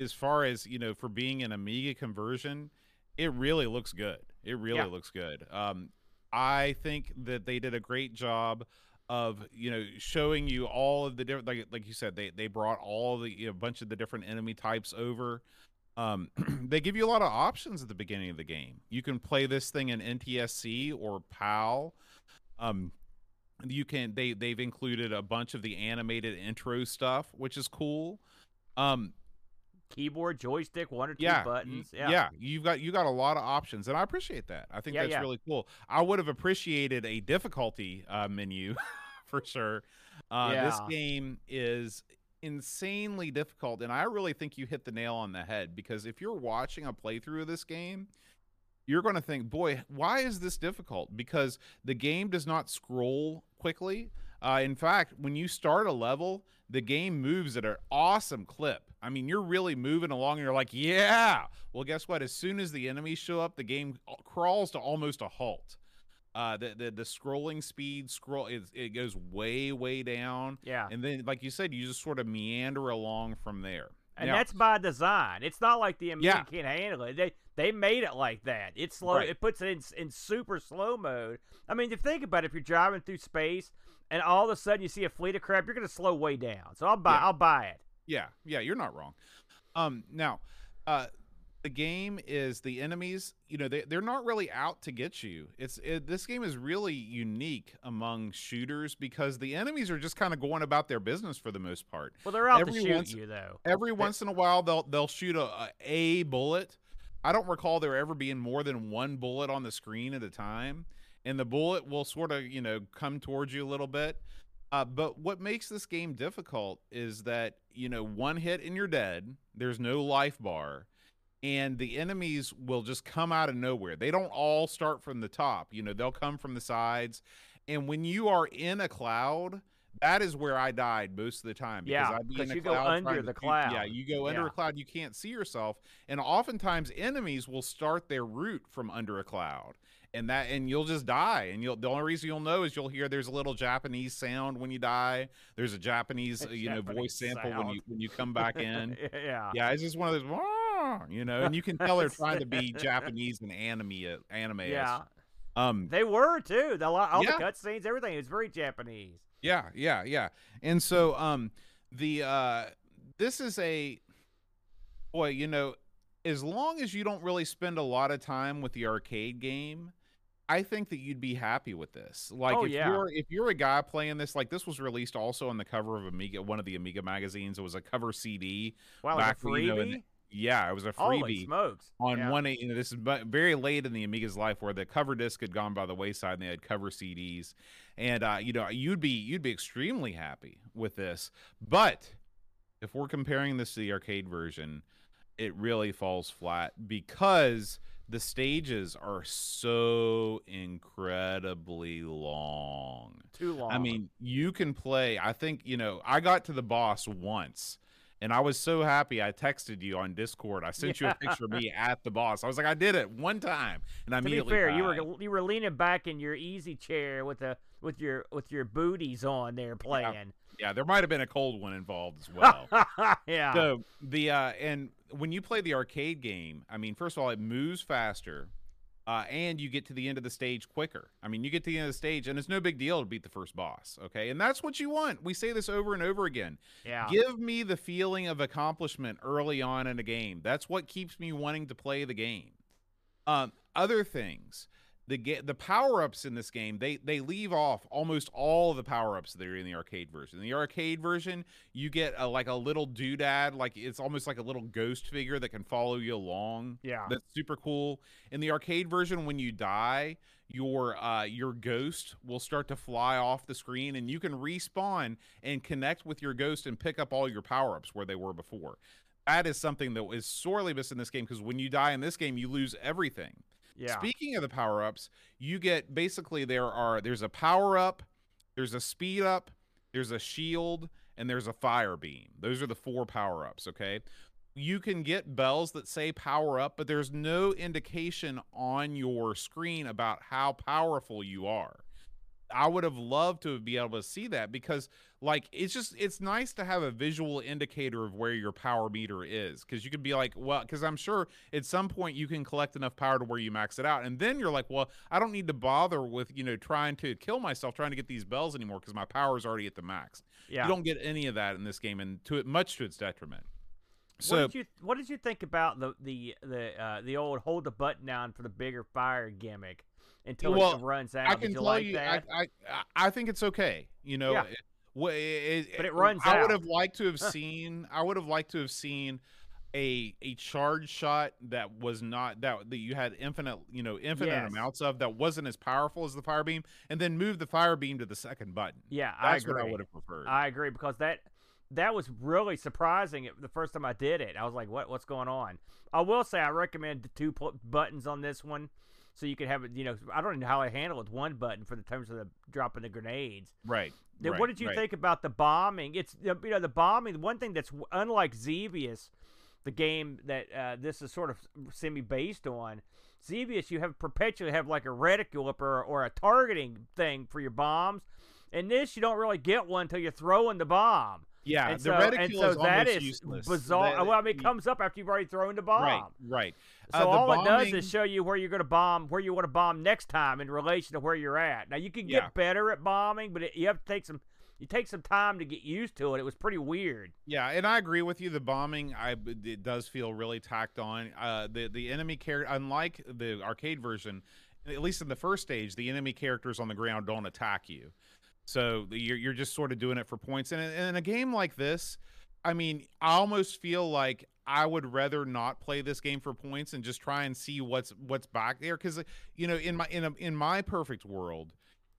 as far as, you know, for being an Amiga conversion, it really looks good. It really Yeah. looks good. Um, I think that they did a great job of you know showing you all of the different like like you said they they brought all the you know, bunch of the different enemy types over um, they give you a lot of options at the beginning of the game. You can play this thing in NTSC or PAL. Um, you can they they've included a bunch of the animated intro stuff, which is cool. Um, Keyboard, joystick, one or two yeah, buttons. yeah, Yeah. you've got you got a lot of options, and I appreciate that. I think Yeah, that's yeah. really cool. I would have appreciated a difficulty uh, menu for sure. Uh, This game is insanely difficult, and I really think you hit the nail on the head because if you're watching a playthrough of this game, you're going to think, boy, why is this difficult? Because the game does not scroll quickly. Uh, in fact, when you start a level, the game moves at an awesome clip. I mean, you're really moving along and you're like, yeah. Well, guess what? As soon as the enemies show up, the game crawls to almost a halt. Uh, the, the the scrolling speed scroll it, it goes way way down, Yeah. and then like you said, you just sort of meander along from there. And Now- that's by design. It's not like the Amiga Yeah. can't handle it. They they made it like that. It's slow. Right. It puts it in in super slow mode. I mean, if you think about it, if you're driving through space and all of a sudden you see a fleet of crap, you're gonna slow way down. So I'll buy Yeah. I'll buy it. Yeah, yeah, you're not wrong. Um, now, uh, the game is the enemies. You know, they they're not really out to get you. It's it, this game is really unique among shooters because the enemies are just kind of going about their business for the most part. Well, they're out Every to shoot once- you though. Every once in a while, they'll they'll shoot a, a a bullet. I don't recall there ever being more than one bullet on the screen at a time, and the bullet will sort of you know come towards you a little bit. Uh, but what makes this game difficult is that you know one hit and you're dead. There's no life bar, and the enemies will just come out of nowhere. They don't all start from the top. You know they'll come from the sides, and when you are in a cloud. That is where I died most of the time. Because Yeah, I'd be 'cause in a you go under the shoot- Yeah, you go under Yeah. a cloud, you can't see yourself, and oftentimes enemies will start their route from under a cloud, and that and you'll just die. And you'll the only reason you'll know is you'll hear there's a little Japanese sound when you die. There's a Japanese you know Japanese voice sample when you when you come back in. yeah. yeah, it's just one of those. "Wah," You know, and you can tell they're trying to be Japanese and anime anime. Yeah. Um. They were too. The all Yeah. the cutscenes, everything. Was very Japanese. Yeah, yeah, yeah. And so um the uh this is a boy, you know, as long as you don't really spend a lot of time with the arcade game, I think that you'd be happy with this. Like Oh, if yeah. you're if you're a guy playing this, like this was released also on the cover of Amiga, one of the Amiga magazines. It was a cover CD. Wow, like a Back when, you know, in freebie. Yeah, it was a freebie smokes! on yeah. one you know this is very late in the amiga's life where the cover disc had gone by the wayside and they had cover cds and uh, you know you'd be you'd be extremely happy with this but if we're comparing this to the arcade version it really falls flat because the stages are so incredibly long too long. I mean, you can play. I think you know. I got to the boss once, And I was so happy. I texted you on Discord. I sent you a picture of me at the boss. I was like, I did it one time, and I To be immediately. fair, you were you were leaning back in your easy chair with the with your with your booties on there playing. Yeah, there might have been a cold one involved as well. yeah. So the uh, and when you play the arcade game, I mean, first of all, it moves faster, uh, and you get to the end of the stage quicker. I mean, you get to the end of the stage, and it's no big deal to beat the first boss. Okay, and that's what you want. We say this over and over again. yeah. Give me the feeling of accomplishment early on in a game. That's what keeps me wanting to play the game. Um, other things, the ga- the power ups in this game, they they leave off almost all the power ups that are in the arcade version. In the arcade version, you get a, like a little doodad, like it's almost like a little ghost figure that can follow you along. Yeah. That's super cool. In the arcade version, when you die, your uh your ghost will start to fly off the screen and you can respawn and connect with your ghost and pick up all your power-ups where they were before. That is something that is sorely missing in this game because when you die in this game, you lose everything. Yeah. Speaking of the power ups, you get basically there are there's a power up, there's a speed up, there's a shield, and there's a fire beam. Those are the four power ups, okay? You can get bells that say power up, but there's no indication on your screen about how powerful you are. I would have loved to be able to see that because like it's just it's nice to have a visual indicator of where your power meter is because you could be like well because i'm sure at some point you can collect enough power to where you max it out and then you're like well i don't need to bother with you know trying to kill myself trying to get these bells anymore because my power is already at the max. Yeah. you don't get any of that in this game and to it much to its detriment. What so did you What did you think about the the the uh, the old hold the button down for the bigger fire gimmick until Well, it runs out? i can tell like you that? I, I i think it's okay you know Yeah. it- wha- it- But it runs out. i would have liked to have seen i would have liked to have seen a a charge shot that was not that that you had infinite you know infinite Yes. amounts of that wasn't as powerful as the fire beam and then move the fire beam to the second button yeah, I that's agree. what i would have preferred I agree because that that was really surprising the first time I did it. I was like, "What? What's going on?" I will say I recommend the two buttons on this one, so you can have it. You know, I don't know how I handle it with one button for the terms of the dropping the grenades. right Then right, what did you right. think about the bombing? It's you know the bombing. One thing that's unlike Xevious, the game that uh, this is sort of semi based on. Xevious, you have perpetually have like a reticule or, or a targeting thing for your bombs. In this, you don't really get one until you're throwing the bomb. Yeah and the so, reticule so is that is useless bizarre. That- well, I mean, it comes up after you've already thrown the bomb. right right So Uh, all it does is show you where you're going to bomb, where you want to bomb next time in relation to where you're at. Now you can get Yeah. better at bombing, but it, you have to take some. You take some time to get used to it. It was pretty weird. Yeah, and I agree with you. The bombing, I it does feel really tacked on. Uh, the the enemy character, unlike the arcade version, at least in the first stage, the enemy characters on the ground don't attack you. So you're you're just sort of doing it for points. And in, a game like this, I mean, I almost feel like I would rather not play this game for points and just try and see what's what's back there. Because uh, you know, in my in a, in my perfect world,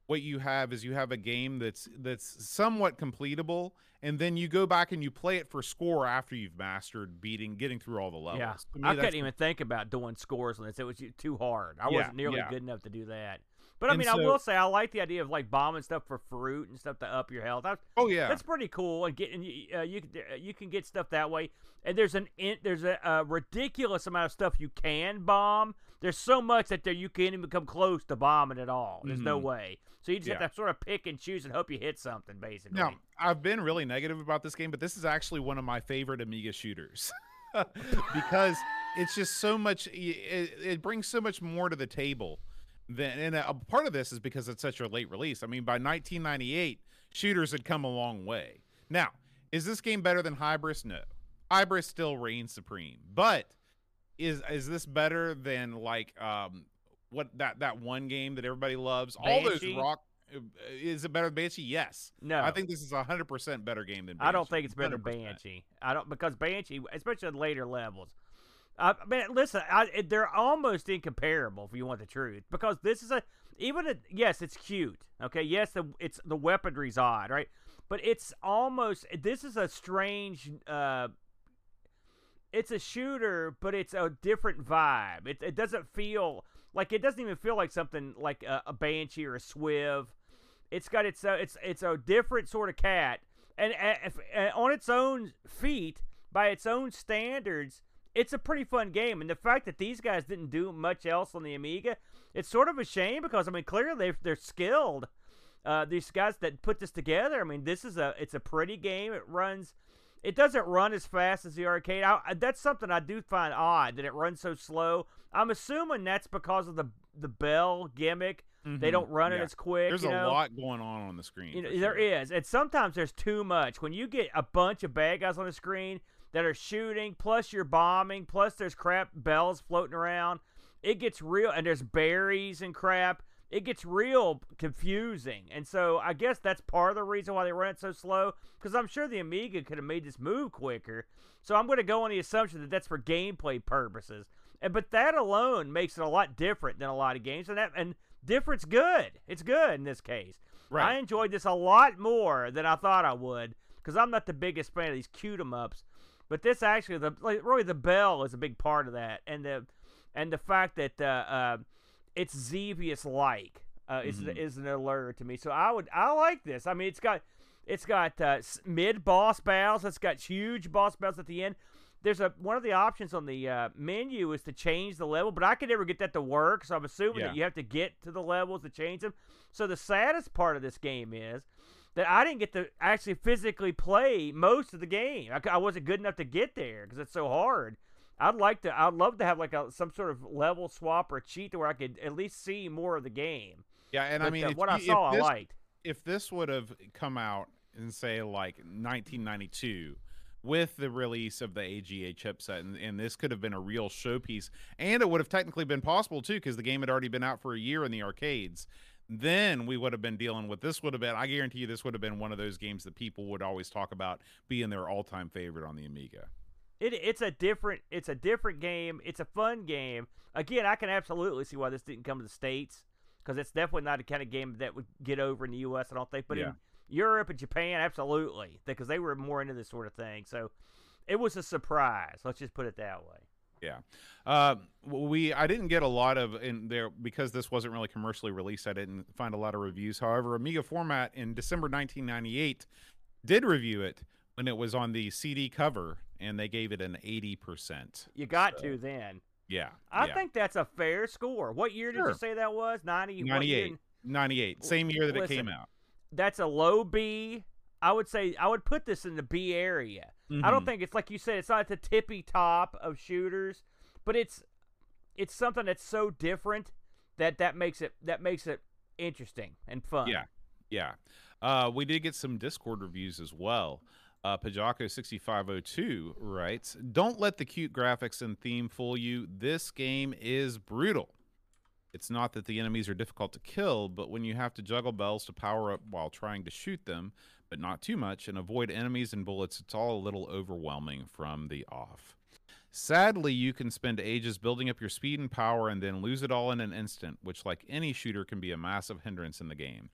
what you have is you have a game that's that's somewhat completable and then you go back and you play it for score after you've mastered beating getting through all the levels yeah, me, I couldn't even think about doing scores on this. It was too hard. I Yeah, wasn't nearly yeah. good enough to do that. But I And mean, I will say I like the idea of like bombing stuff for fruit and stuff to up your health. I, oh yeah That's pretty cool, and getting uh, you can- uh, you can get stuff that way. And there's an in, there's a, a ridiculous amount of stuff you can bomb. There's so much that there you can't even come close to bombing at all. There's no Mhm. way. So you just Yeah. have to sort of pick and choose and hope you hit something, basically. now i've been really negative about this game but this is actually one of my favorite amiga shooters because it's just so much it, it brings so much more to the table than and a part of this is because it's such a late release i mean by 1998 shooters had come a long way now is this game better than hybris no hybris still reigns supreme but is is this better than like um what that that one game that everybody loves all those rock uh, is it better than banshee yes no, i think this is a 100% better game than banshee. I don't think it's better 100%. Banshee. I don't because Banshee, especially at later levels. I mean, listen, I, they're almost incomparable if you want the truth. Because this is a even a yes, it's cute. Okay, yes, the it's the weaponry's odd, right? But it's almost this is a strange. uh It's a shooter, but it's a different vibe. It it doesn't feel like it doesn't even feel like something like a, a Banshee or a Swiv. It's got its uh, it's it's a different sort of cat, and uh, if, uh, on its own feet, by its own standards, it's a pretty fun game. And the fact that these guys didn't do much else on the Amiga, it's sort of a shame because I mean, clearly they're, they're skilled. Uh, these guys that put this together. I mean, this is a it's a pretty game. It runs. It doesn't run as fast as the arcade. I, that's something I do find odd that it runs so slow. I'm assuming that's because of the the bell gimmick. Mm-hmm. They don't run yeah. it as quick. There's you know? a lot going on on the screen. You know, sure. there is, and sometimes there's too much. When you get a bunch of bad guys on the screen that are shooting, plus you're bombing, plus there's crap bells floating around, it gets real. And there's berries and crap. It gets real confusing. And so I guess that's part of the reason why they run it so slow. Because I'm sure the Amiga could have made this move quicker. So I'm going to go on the assumption that that's for gameplay purposes. And, but that alone makes it a lot different than a lot of games. And that and different's good. It's good in this case. Right. I enjoyed this a lot more than I thought I would because I'm not the biggest fan of these cute 'em ups. But this actually, the like, really the bell is a big part of that, and the and the fact that uh, uh, it's Xevious like uh, is Mhm. is an alert to me. So I would I like this. I mean, it's got it's got uh, mid boss battles. It's got huge boss battles at the end. There's a one of the options on the uh, menu is to change the level, but I could never get that to work. So I'm assuming Yeah. that you have to get to the levels to change them. So the saddest part of this game is that I didn't get to actually physically play most of the game. I wasn't good enough to get there because it's so hard. I'd like to. I'd love to have like a some sort of level swap or cheat to where I could at least see more of the game. Yeah, and I mean, uh, if what I saw, this, I liked. if this would have come out in say like 1992 with the release of the AGA chipset and, and this could have been a real showpiece and it would have technically been possible too because the game had already been out for a year in the arcades then we would have been dealing with this would have been i guarantee you this would have been one of those games that people would always talk about being their all-time favorite on the amiga It, it's a different it's a different game. It's a fun game. Again, I can absolutely see why this didn't come to the states because it's definitely not the kind of game that would get over in the U.S. I don't think, but Yeah. in Europe and Japan, absolutely, because they were more into this sort of thing. So it was a surprise. Let's just put it that way. Yeah. Uh, we I didn't get a lot of in there because this wasn't really commercially released. I didn't find a lot of reviews. However, Amiga Format in December 1998 did review it when it was on the CD cover, and they gave it an 80%. You got So, to then. Yeah. I yeah. think that's a fair score. What year did you say that was? 90? 98. 98. Same year that it came out. That's a low B. I would say I would put this in the B area. I don't Mhm. think it's like you said. It's not at the tippy top of shooters, but it's it's something that's so different that that makes it that makes it interesting and fun. Yeah. Yeah. Uh, we did get some Discord reviews as well. Uh, Pajako6502 writes Don't let the cute graphics and theme fool you. This game is brutal. It's not that the enemies are difficult to kill, but when you have to juggle bells to power up while trying to shoot them, but not too much, and avoid enemies and bullets, it's all a little overwhelming from the off. Sadly, you can spend ages building up your speed and power and then lose it all in an instant, which, like any shooter, can be a massive hindrance in the game.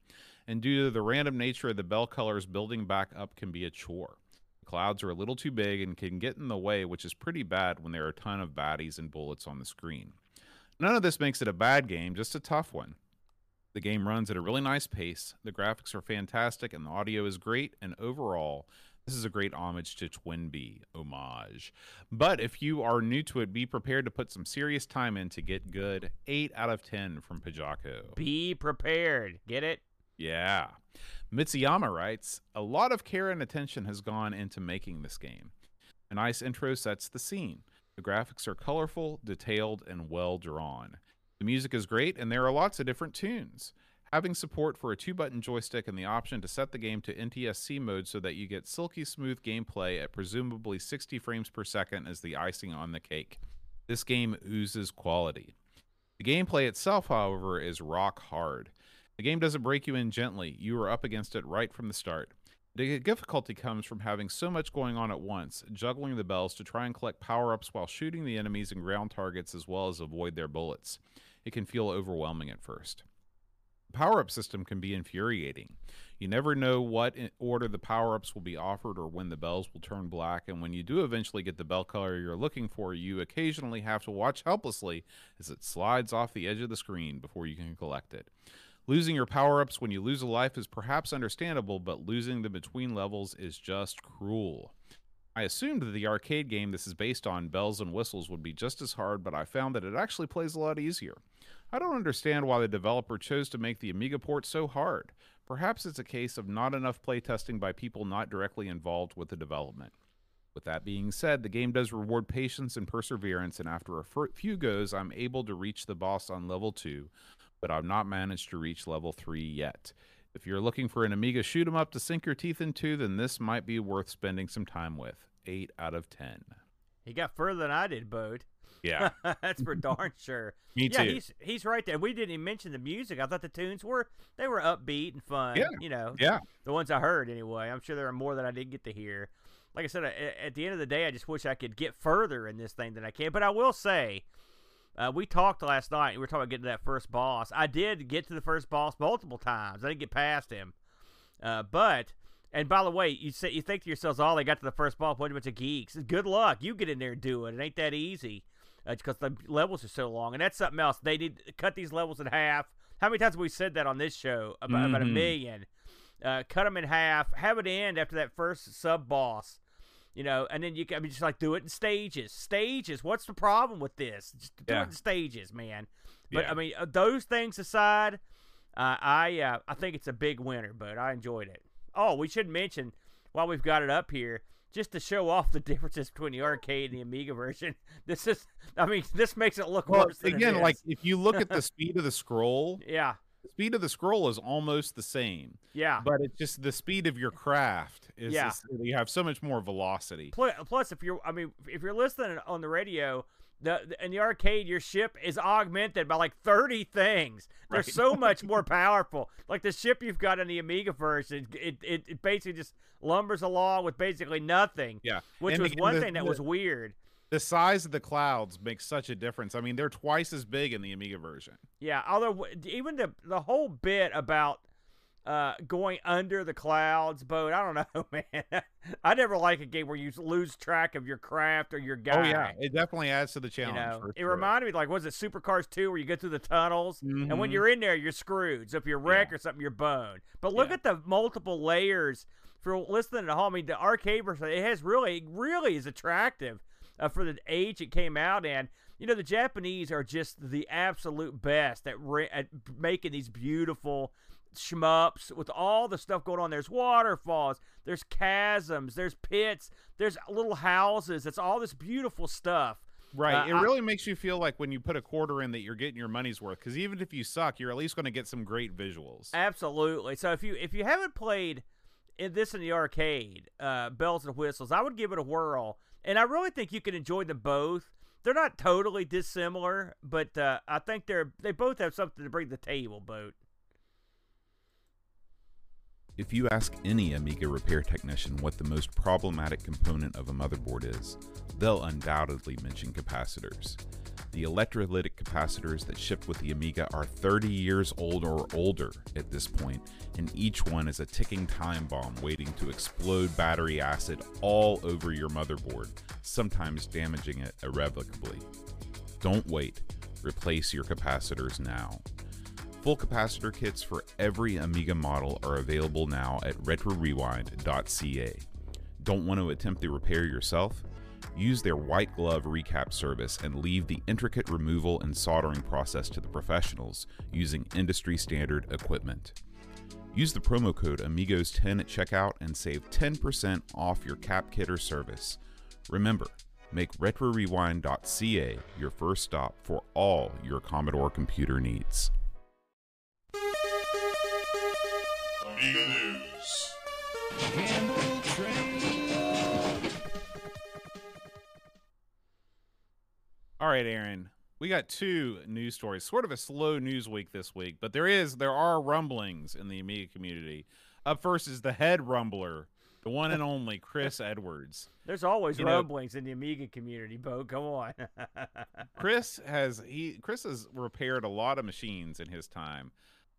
And due to the random nature of the bell colors, building back up can be a chore. The clouds are a little too big and can get in the way, which is pretty bad when there are a ton of baddies and bullets on the screen. None of this makes it a bad game, just a tough one. The game runs at a really nice pace, the graphics are fantastic, and the audio is great, and overall, this is a great homage to TwinBee homage. But if you are new to it, be prepared to put some serious time in to get good. 8 out of 10 from Pajako. Be prepared. Get it? Yeah. Mitsuyama writes A lot of care and attention has gone into making this game. A nice intro sets the scene. The graphics are colorful, detailed, and well drawn. The music is great, and there are lots of different tunes. Having support for a two button joystick and the option to set the game to NTSC mode so that you get silky smooth gameplay at presumably 60 frames per second is the icing on the cake. This game oozes quality. The gameplay itself, however, is rock hard. The game doesn't break you in gently, you are up against it right from the start. The difficulty comes from having so much going on at once, juggling the bells to try and collect power ups while shooting the enemies and ground targets as well as avoid their bullets. It can feel overwhelming at first. The power up system can be infuriating. You never know what order the power ups will be offered or when the bells will turn black, and when you do eventually get the bell color you're looking for, you occasionally have to watch helplessly as it slides off the edge of the screen before you can collect it. Losing your power ups when you lose a life is perhaps understandable, but losing them between levels is just cruel. I assumed that the arcade game this is based on, Bells and Whistles, would be just as hard, but I found that it actually plays a lot easier. I don't understand why the developer chose to make the Amiga port so hard. Perhaps it's a case of not enough playtesting by people not directly involved with the development. With that being said, the game does reward patience and perseverance, and after a few goes, I'm able to reach the boss on level 2, but I've not managed to reach level 3 yet. If you're looking for an Amiga shoot 'em up to sink your teeth into, then this might be worth spending some time with. 8 out of 10. He got further than I did, Boat. Yeah. That's for darn sure. Me yeah, too. he's he's right there. We didn't even mention the music. I thought the tunes were they were upbeat and fun. Yeah. You know. Yeah. The ones I heard anyway. I'm sure there are more that I didn't get to hear. Like I said, at the end of the day, I just wish I could get further in this thing than I can. But I will say, uh, we talked last night. And We were talking about getting to that first boss. I did get to the first boss multiple times. I didn't get past him. Uh, but and by the way, you say you think to yourselves, "Oh, they got to the first boss, a bunch of geeks." Good luck. You get in there and do it. It ain't that easy because the levels are so long. And that's something else. They need to cut these levels in half. How many times have we said that on this show? About, mm-hmm. about a million. Uh, cut them in half. Have it end after that first sub boss. You know, and then you can I mean, just like do it in stages. Stages. What's the problem with this? Just do Yeah. it in stages, man. But Yeah. I mean, uh, those things aside, uh, I uh, I think it's a big winner. But I enjoyed it. Oh, we should mention while we've got it up here, just to show off the differences between the arcade and the Amiga version. This is, I mean, this makes it look Well, worse. Than again, like if you look at the speed of the scroll, yeah, the speed of the scroll is almost the same, yeah. but it's just the speed of your craft is Yeah. is- you have so much more velocity. Plus, plus, if you're, I mean, if you're listening on the radio, the, in the arcade, your ship is augmented by like 30 things. They're Right. so much more powerful. Like the ship you've got in the Amiga version, it, it, it basically just lumbers along with basically nothing. Yeah, Which And was the- one the- thing that the- was weird. The size of the clouds makes such a difference. I mean, they're twice as big in the Amiga version. Yeah, although even the the whole bit about uh, going under the clouds boat, I don't know, man. I never like a game where you lose track of your craft or your guy. Oh yeah, it definitely adds to the challenge. You know, it sure. reminded me like was it Supercars 2 where you go through the tunnels and when Mhm. you're in there you're screwed. So if you're wrecked or something you're boned. But look Yeah. at the multiple layers for listening. I mean the arcade version it has really really is attractive uh, for the age it came out in. You know the Japanese are just the absolute best at re- at making these beautiful shmups with all the stuff going on. There's waterfalls, there's chasms, there's pits, there's little houses. It's all this beautiful stuff. Right. Uh, it I- really makes you feel like when you put a quarter in that you're getting your money's worth. Because even if you suck, you're at least going to get some great visuals. Absolutely. So if you if you haven't played in this in the arcade, uh, bells and whistles, I would give it a whirl. And I really think you can enjoy them both. They're not totally dissimilar, but uh, I think they're they both have something to bring to the table. Boat. If you ask any Amiga repair technician what the most problematic component of a motherboard is, they'll undoubtedly mention capacitors. The electrolytic capacitors that shipped with the Amiga are 30 years old or older at this point, and each one is a ticking time bomb waiting to explode battery acid all over your motherboard, sometimes damaging it irrevocably. Don't wait, replace your capacitors now. Full capacitor kits for every Amiga model are available now at retrorewind.ca. Don't want to attempt the repair yourself? Use their white glove recap service and leave the intricate removal and soldering process to the professionals using industry standard equipment. Use the promo code AMIGOS10 at checkout and save 10% off your cap kit or service. Remember, make retrorewind.ca your first stop for all your Commodore computer needs. Amiga News. Campbell Train. All right, Aaron. We got two news stories. Sort of a slow news week this week, but there is there are rumblings in the Amiga community. Up first is the head rumbler, the one and only Chris Edwards. There's always You know- rumblings in the Amiga community, Boat. Come on. Chris has he Chris has repaired a lot of machines in his time.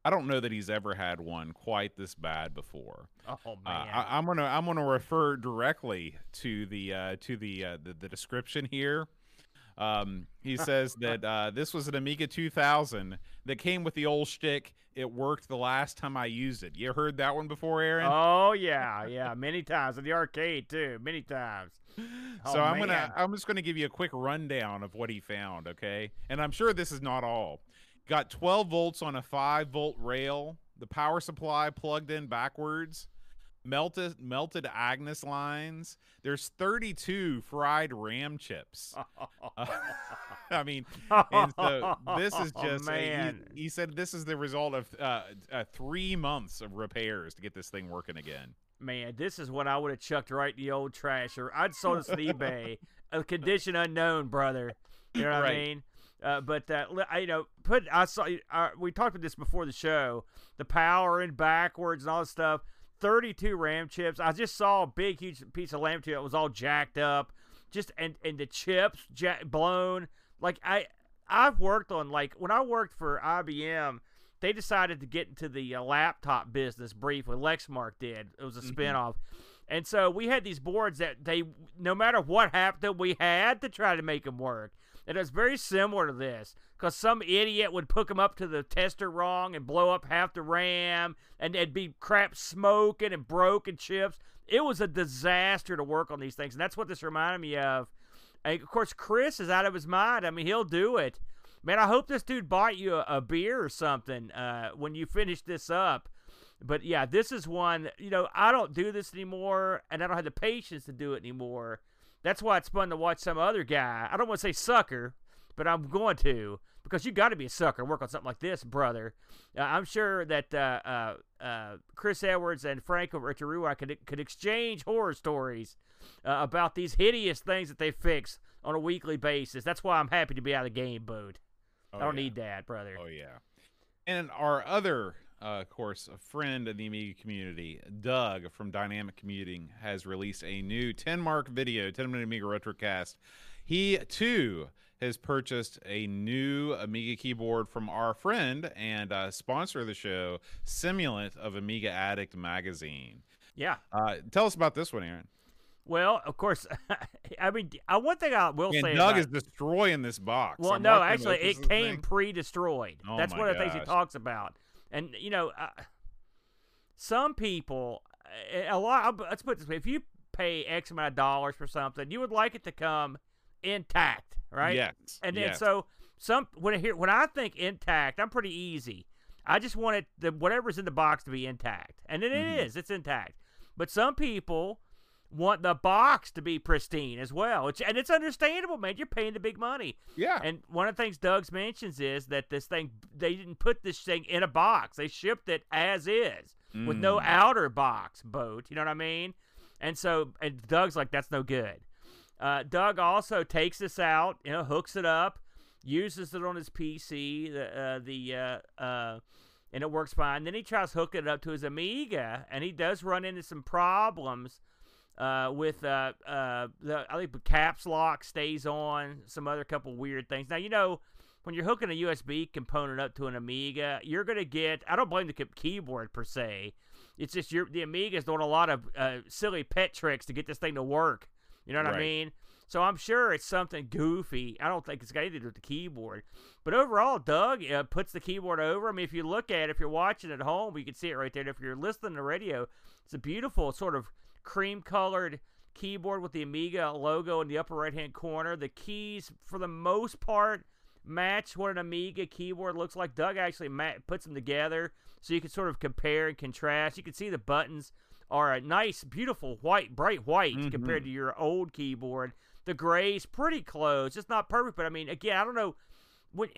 I don't know that he's ever had one quite this bad before. oh Uh, man. I, I'm gonna I'm gonna refer directly to the uh, to the, uh, the the description here. Um, he says that uh, this was an Amiga 2000 that came with the old shtick. It worked the last time I used it. You heard that one before, Aaron? Oh yeah, yeah, many times in the arcade too, many times. so Oh, I'm man. gonna I'm just gonna give you a quick rundown of what he found, okay? And I'm sure this is not all. Got 12 volts on a 5 volt rail, the power supply plugged in backwards, melted melted Agnus lines. There's 32 fried RAM chips. Uh, I mean, and so this is Oh, just he- man. he, said this is the result of uh, uh, three months of repairs to get this thing working again. Man, this is what I would have chucked right in the old trash, or I'd sold this to eBay. A condition unknown, brother. You know what I mean? Uh, but uh, I, you know, put I saw uh, we talked about this before the show. The power and backwards and all this stuff. Thirty-two RAM chips. I just saw a big, huge piece of lamb that was all jacked up, just and and the chips ja- blown. Like I, I've worked on like when I worked for IBM they decided to get into the uh, laptop business briefly. Lexmark did. It was a Mhm. spinoff. And so we had these boards that they, no matter what happened, we had to try to make them work. And it was very similar to this because some idiot would hook them up to the tester wrong and blow up half the RAM, and it'd be crap smoking and broken chips. It was a disaster to work on these things, and that's what this reminded me of. And of course, Chris is out of his mind. I mean, he'll do it. Man, I hope this dude bought you a, a beer or something uh, when you finish this up. But yeah, this is one, you know, I don't do this anymore, and I don't have the patience to do it anymore. That's why it's fun to watch some other guy. I don't want to say sucker, but I'm going to because you got to be a sucker work on something like this, brother. Uh, I'm sure that uh, uh, uh, Chris Edwards and Franco Richarua could could exchange horror stories uh, about these hideous things that they fix on a weekly basis. That's why I'm happy to be out of the game, Boat. Oh, I don't yeah. need that, brother. Oh yeah. And our other, uh, of course, a friend of the Amiga community, Doug from Dynamic Commuting, has released a new 10 mark video, 10 minute Amiga Retrocast. He too has purchased a new Amiga keyboard from our friend and uh, sponsor of the show, Simulant of Amiga Addict magazine. Yeah. Uh, tell us about this one, Aaron. Well, of course. I mean, uh, one thing I will And say. Doug is destroying this box. Well, I'm no, actually, it came pre-destroyed. Oh That's one of the things he talks about. And you know, uh, some people, a lot. Let's put this way: if you pay X amount of dollars for something, you would like it to come intact, right? Yes. And then yes. so some when I hear when I think intact, I'm pretty easy. I just want it the whatever's in the box to be intact, and it Mhm. is. It's intact. But some people want the box to be pristine as well, which, and it's understandable, man. You're paying the big money. yeah. And one of the things Doug's mentions is that this thing they didn't put this thing in a box. They shipped it as is with no Mm. outer box boat. You know what I mean? And so and Doug's like, that's no good. Uh, Doug also takes this out, you know, hooks it up, uses it on his PC, the uh, the uh, uh, and it works fine. Then he tries hooking it up to his Amiga, and he does run into some problems uh, with uh, uh, the I think the caps lock stays on, some other couple weird things. Now you know when you're hooking a USB component up to an Amiga, you're gonna get. I don't blame the keyboard per se. It's just your the Amiga's doing a lot of uh, silly pet tricks to get this thing to work. You know what I mean? So I'm sure it's something goofy. I don't think it's got anything to do with the keyboard. But overall, Doug uh, puts the keyboard over. I mean, if you look at it, if you're watching at home, you can see it right there. And if you're listening to radio, it's a beautiful sort of cream colored keyboard with the Amiga logo in the upper right hand corner. The keys, for the most part, match what an Amiga keyboard looks like. Doug actually puts them together so you can sort of compare and contrast. You can see the buttons are a nice, beautiful white, bright white mm-hmm. compared to your old keyboard. The gray's pretty close. It's not perfect, but I mean, again, I don't know when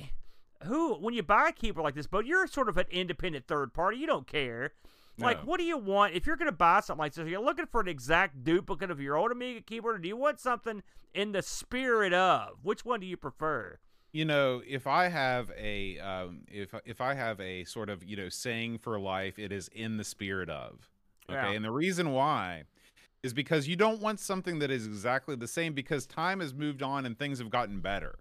who when you buy a keyboard like this, but you're sort of an independent third party. You don't care. Like, what do you want if you're going to buy something like this? You're looking for an exact duplicate of your old Amiga keyboard, or do you want something in the spirit of? Which one do you prefer? you know if i have a um if if i have a sort of you know saying for life it is in the spirit of okay Yeah. and the reason why is because you don't want something that is exactly the same because time has moved on and things have gotten better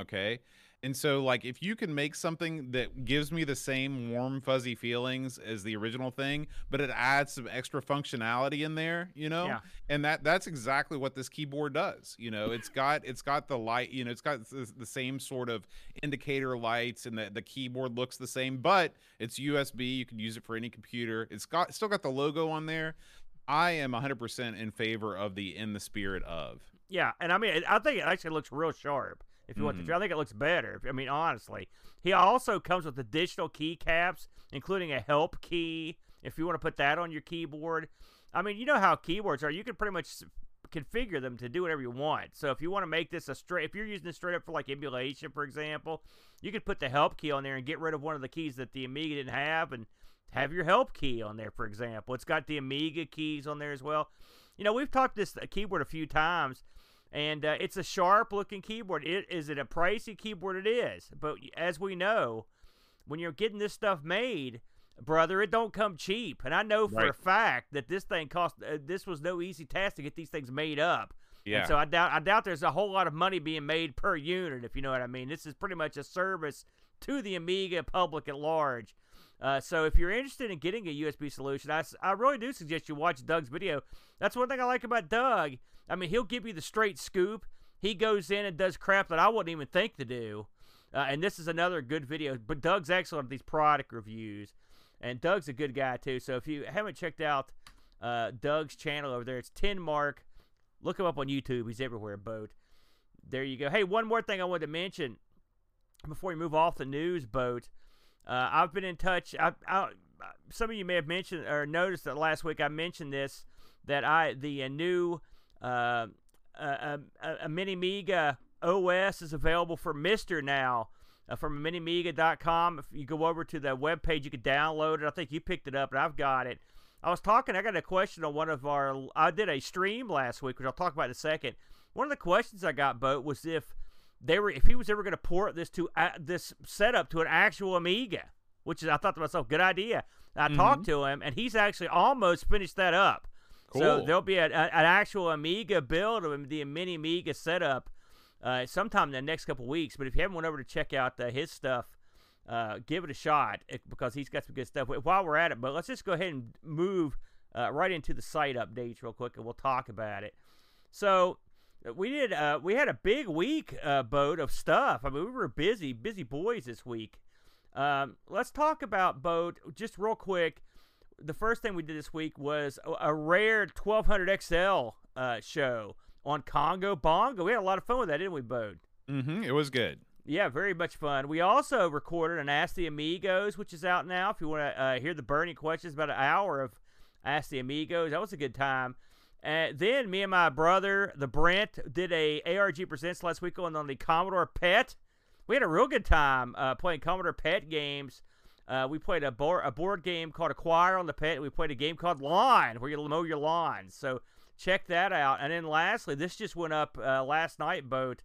okay And so, like, if you can make something that gives me the same warm, fuzzy feelings as the original thing, but it adds some extra functionality in there, you know, Yeah. and that that's exactly what this keyboard does. You know, it's got it's got the light, you know, it's got the, the same sort of indicator lights, and the the keyboard looks the same, but it's USB. You can use it for any computer. It's got still got the logo on there. I am 100% in favor of the in the spirit of. Yeah, and I mean, I think it actually looks real sharp. If you want Mhm. to, I think it looks better. I mean, honestly, he also comes with additional keycaps, including a help key. If you want to put that on your keyboard, I mean, you know how keyboards are. You can pretty much configure them to do whatever you want. So if you want to make this a straight, if you're using this straight up for like emulation, for example, you could put the help key on there and get rid of one of the keys that the Amiga didn't have, and have your help key on there. For example, it's got the Amiga keys on there as well. You know, we've talked this keyboard a few times and uh, it's a sharp looking keyboard. It is it a pricey keyboard? It is, but as we know, when you're getting this stuff made, brother, it don't come cheap. And I know for a fact that this thing cost. Uh, this was no easy task to get these things made up. Yeah. And so I doubt I doubt there's a whole lot of money being made per unit, if you know what I mean. This is pretty much a service to the Amiga public at large. Uh, so if you're interested in getting a USB solution, I, I really do suggest you watch Doug's video. That's one thing I like about Doug. I mean, he'll give you the straight scoop. He goes in and does crap that I wouldn't even think to do. Uh, and this is another good video. But Doug's excellent at these product reviews. And Doug's a good guy, too. So if you haven't checked out uh, Doug's channel over there, it's Tin Mark. Look him up on YouTube. He's everywhere, boat. There you go. Hey, one more thing I wanted to mention before we move off the news boat. Uh, I've been in touch. I, I, some of you may have mentioned or noticed that last week I mentioned this that I the uh, new uh, uh, uh, a Mini Mega OS is available for Mister now uh, from minimiga.com. If you go over to the webpage, you can download it. I think you picked it up, and I've got it. I was talking. I got a question on one of our. I did a stream last week, which I'll talk about in a second. One of the questions I got, Boat, was if they were if he was ever going to port this to uh, this setup to an actual Amiga, which is I thought to myself, good idea. I talked to him, and he's actually almost finished that up. So there'll be a, a- an actual Amiga build of the mini Amiga setup uh, sometime in the next couple weeks. But if you haven't went over to check out uh, his stuff, uh, give it a shot eh, because he's got some good stuff. While we're at it, but let's just go ahead and move uh, right into the site updates real quick, and we'll talk about it. So we did. Uh, we had a big week, uh, boat of stuff. I mean, we were busy, busy boys this week. Um, let's talk about boat just real quick. The first thing we did this week was a, a rare 1200 XL uh, show on Congo Bongo. We had a lot of fun with that, didn't we, Boat? Mm-hmm. It was good. Yeah, very much fun. We also recorded an Ask the Amigos, which is out now. If you want to uh, hear the burning questions, about an hour of Ask the Amigos. That was a good time. And then me and my brother, the Brent, did a ARG Presents last week on, on the Commodore PET. We had a real good time uh, playing Commodore PET games. Uh, we played a board, a board game called Acquire on the PET. We played a game called Lawn, where you mow your lawn. So check that out. And then lastly, this just went up uh, last night, Boat.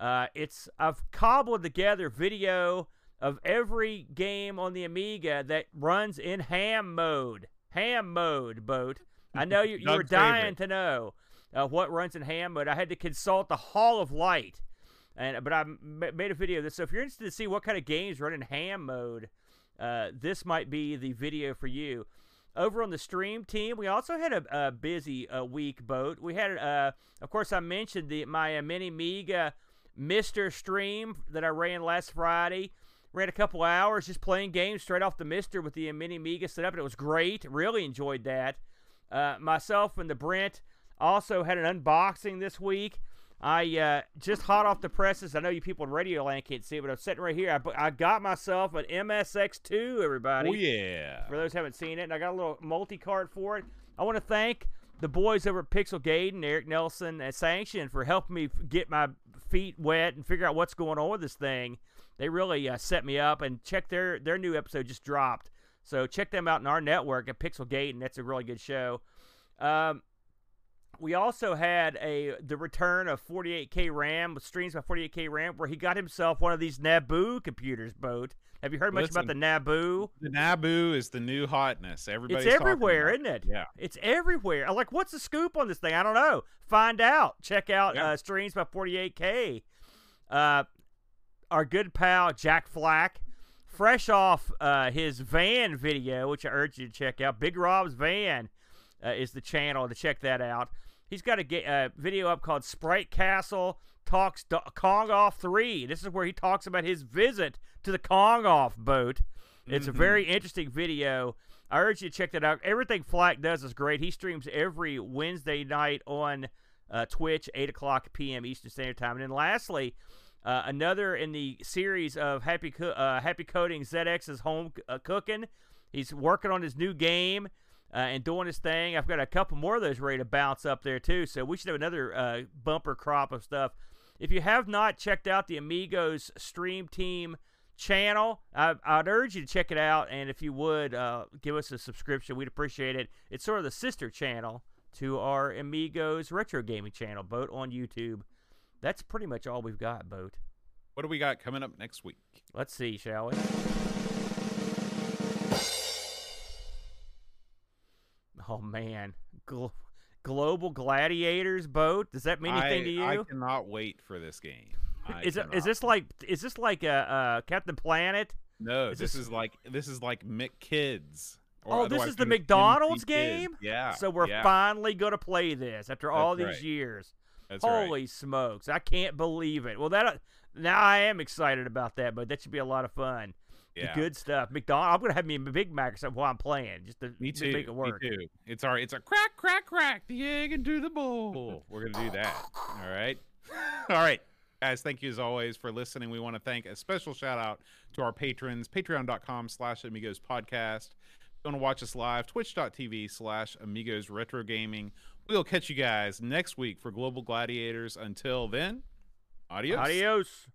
Uh, it's I've cobbled together video of every game on the Amiga that runs in ham mode. Ham mode, boat. I know you, you were dying favorite. to know uh, what runs in ham mode. I had to consult the Hall of Light, and but I m- made a video of this. So if you're interested to see what kind of games run in ham mode, uh, this might be the video for you. Over on the stream team, we also had a, a busy uh, week. Boat. We had, uh, of course, I mentioned the my uh, mini Mega Mister stream that I ran last Friday. Ran a couple hours just playing games straight off the Mister with the mini Mega set up, and it was great. Really enjoyed that. Uh, myself and the Brent also had an unboxing this week. I uh, just hot off the presses. I know you people in Radio Land can't see it, but I'm sitting right here. I, I got myself an MSX2, everybody Oh yeah. for those who haven't seen it. And I got a little multi card for it. I want to thank the boys over at Pixel Gaiden, Eric Nelson, and Sanction for helping me get my feet wet and figure out what's going on with this thing. They really uh, set me up and check their their new episode just dropped. So check them out in our network at Pixel and That's a really good show. Um, we also had a the return of 48k RAM with streams by 48k RAM, where he got himself one of these NABU computers. Boat. Have you heard much about the Listen, NABU? The NABU is the new hotness. Everybody's it's everywhere, isn't it? Yeah. It's everywhere. I'm like, what's the scoop on this thing? I don't know. Find out. Check out Yeah. uh, streams by 48K. Uh, our good pal Jack Flack, fresh off uh, his van video, which I urge you to check out. Big Rob's van uh, is the channel to check that out. He's got a uh, video up called Sprite Castle Talks Do- Kong Off 3. This is where he talks about his visit to the Kong Off boat. It's a Mhm. very interesting video. I urge you to check that out. Everything Flack does is great. He streams every Wednesday night on uh, Twitch, 8 o'clock p.m. Eastern Standard Time. And then lastly, uh, another in the series of Happy Co- uh, Happy Coding ZX's home uh, cooking. He's working on his new game uh, and doing his thing. I've got a couple more of those ready to bounce up there too. So we should have another uh, bumper crop of stuff. If you have not checked out the Amigos Stream Team channel, I, I'd urge you to check it out. And if you would uh, give us a subscription, we'd appreciate it. It's sort of the sister channel to our Amigos Retro Gaming channel, Boat on YouTube. That's pretty much all we've got, Boat. What do we got coming up next week? Let's see, shall we? Oh man, Glo- Global Gladiators boat. Does that mean anything I, to you? I cannot wait for this game. I is it, is this like is this like a uh, Captain Planet? No, is this, this- is like this is like McKids. Oh, this is the McDonald's MC Kids. game? Yeah. so we're yeah, finally gonna play this after all That's these right. years. That's right. Holy smokes! I can't believe it. Well, that uh, now I am excited about that, but that should be a lot of fun. Yeah. The good stuff. McDonald. I'm gonna have me a Big Mac or something while I'm playing, just to Me to too. make it work. Me too. It's our it's a crack crack crack the egg into the bowl. We're gonna do that. All right. All right. Guys, thank you as always for listening. We want to thank a special shout out to our patrons, patreon.com slash amigos podcast. If you want to watch us live, twitch.tv slash amigos retro gaming. We'll catch you guys next week for Global Gladiators. Until then, adios. Adios.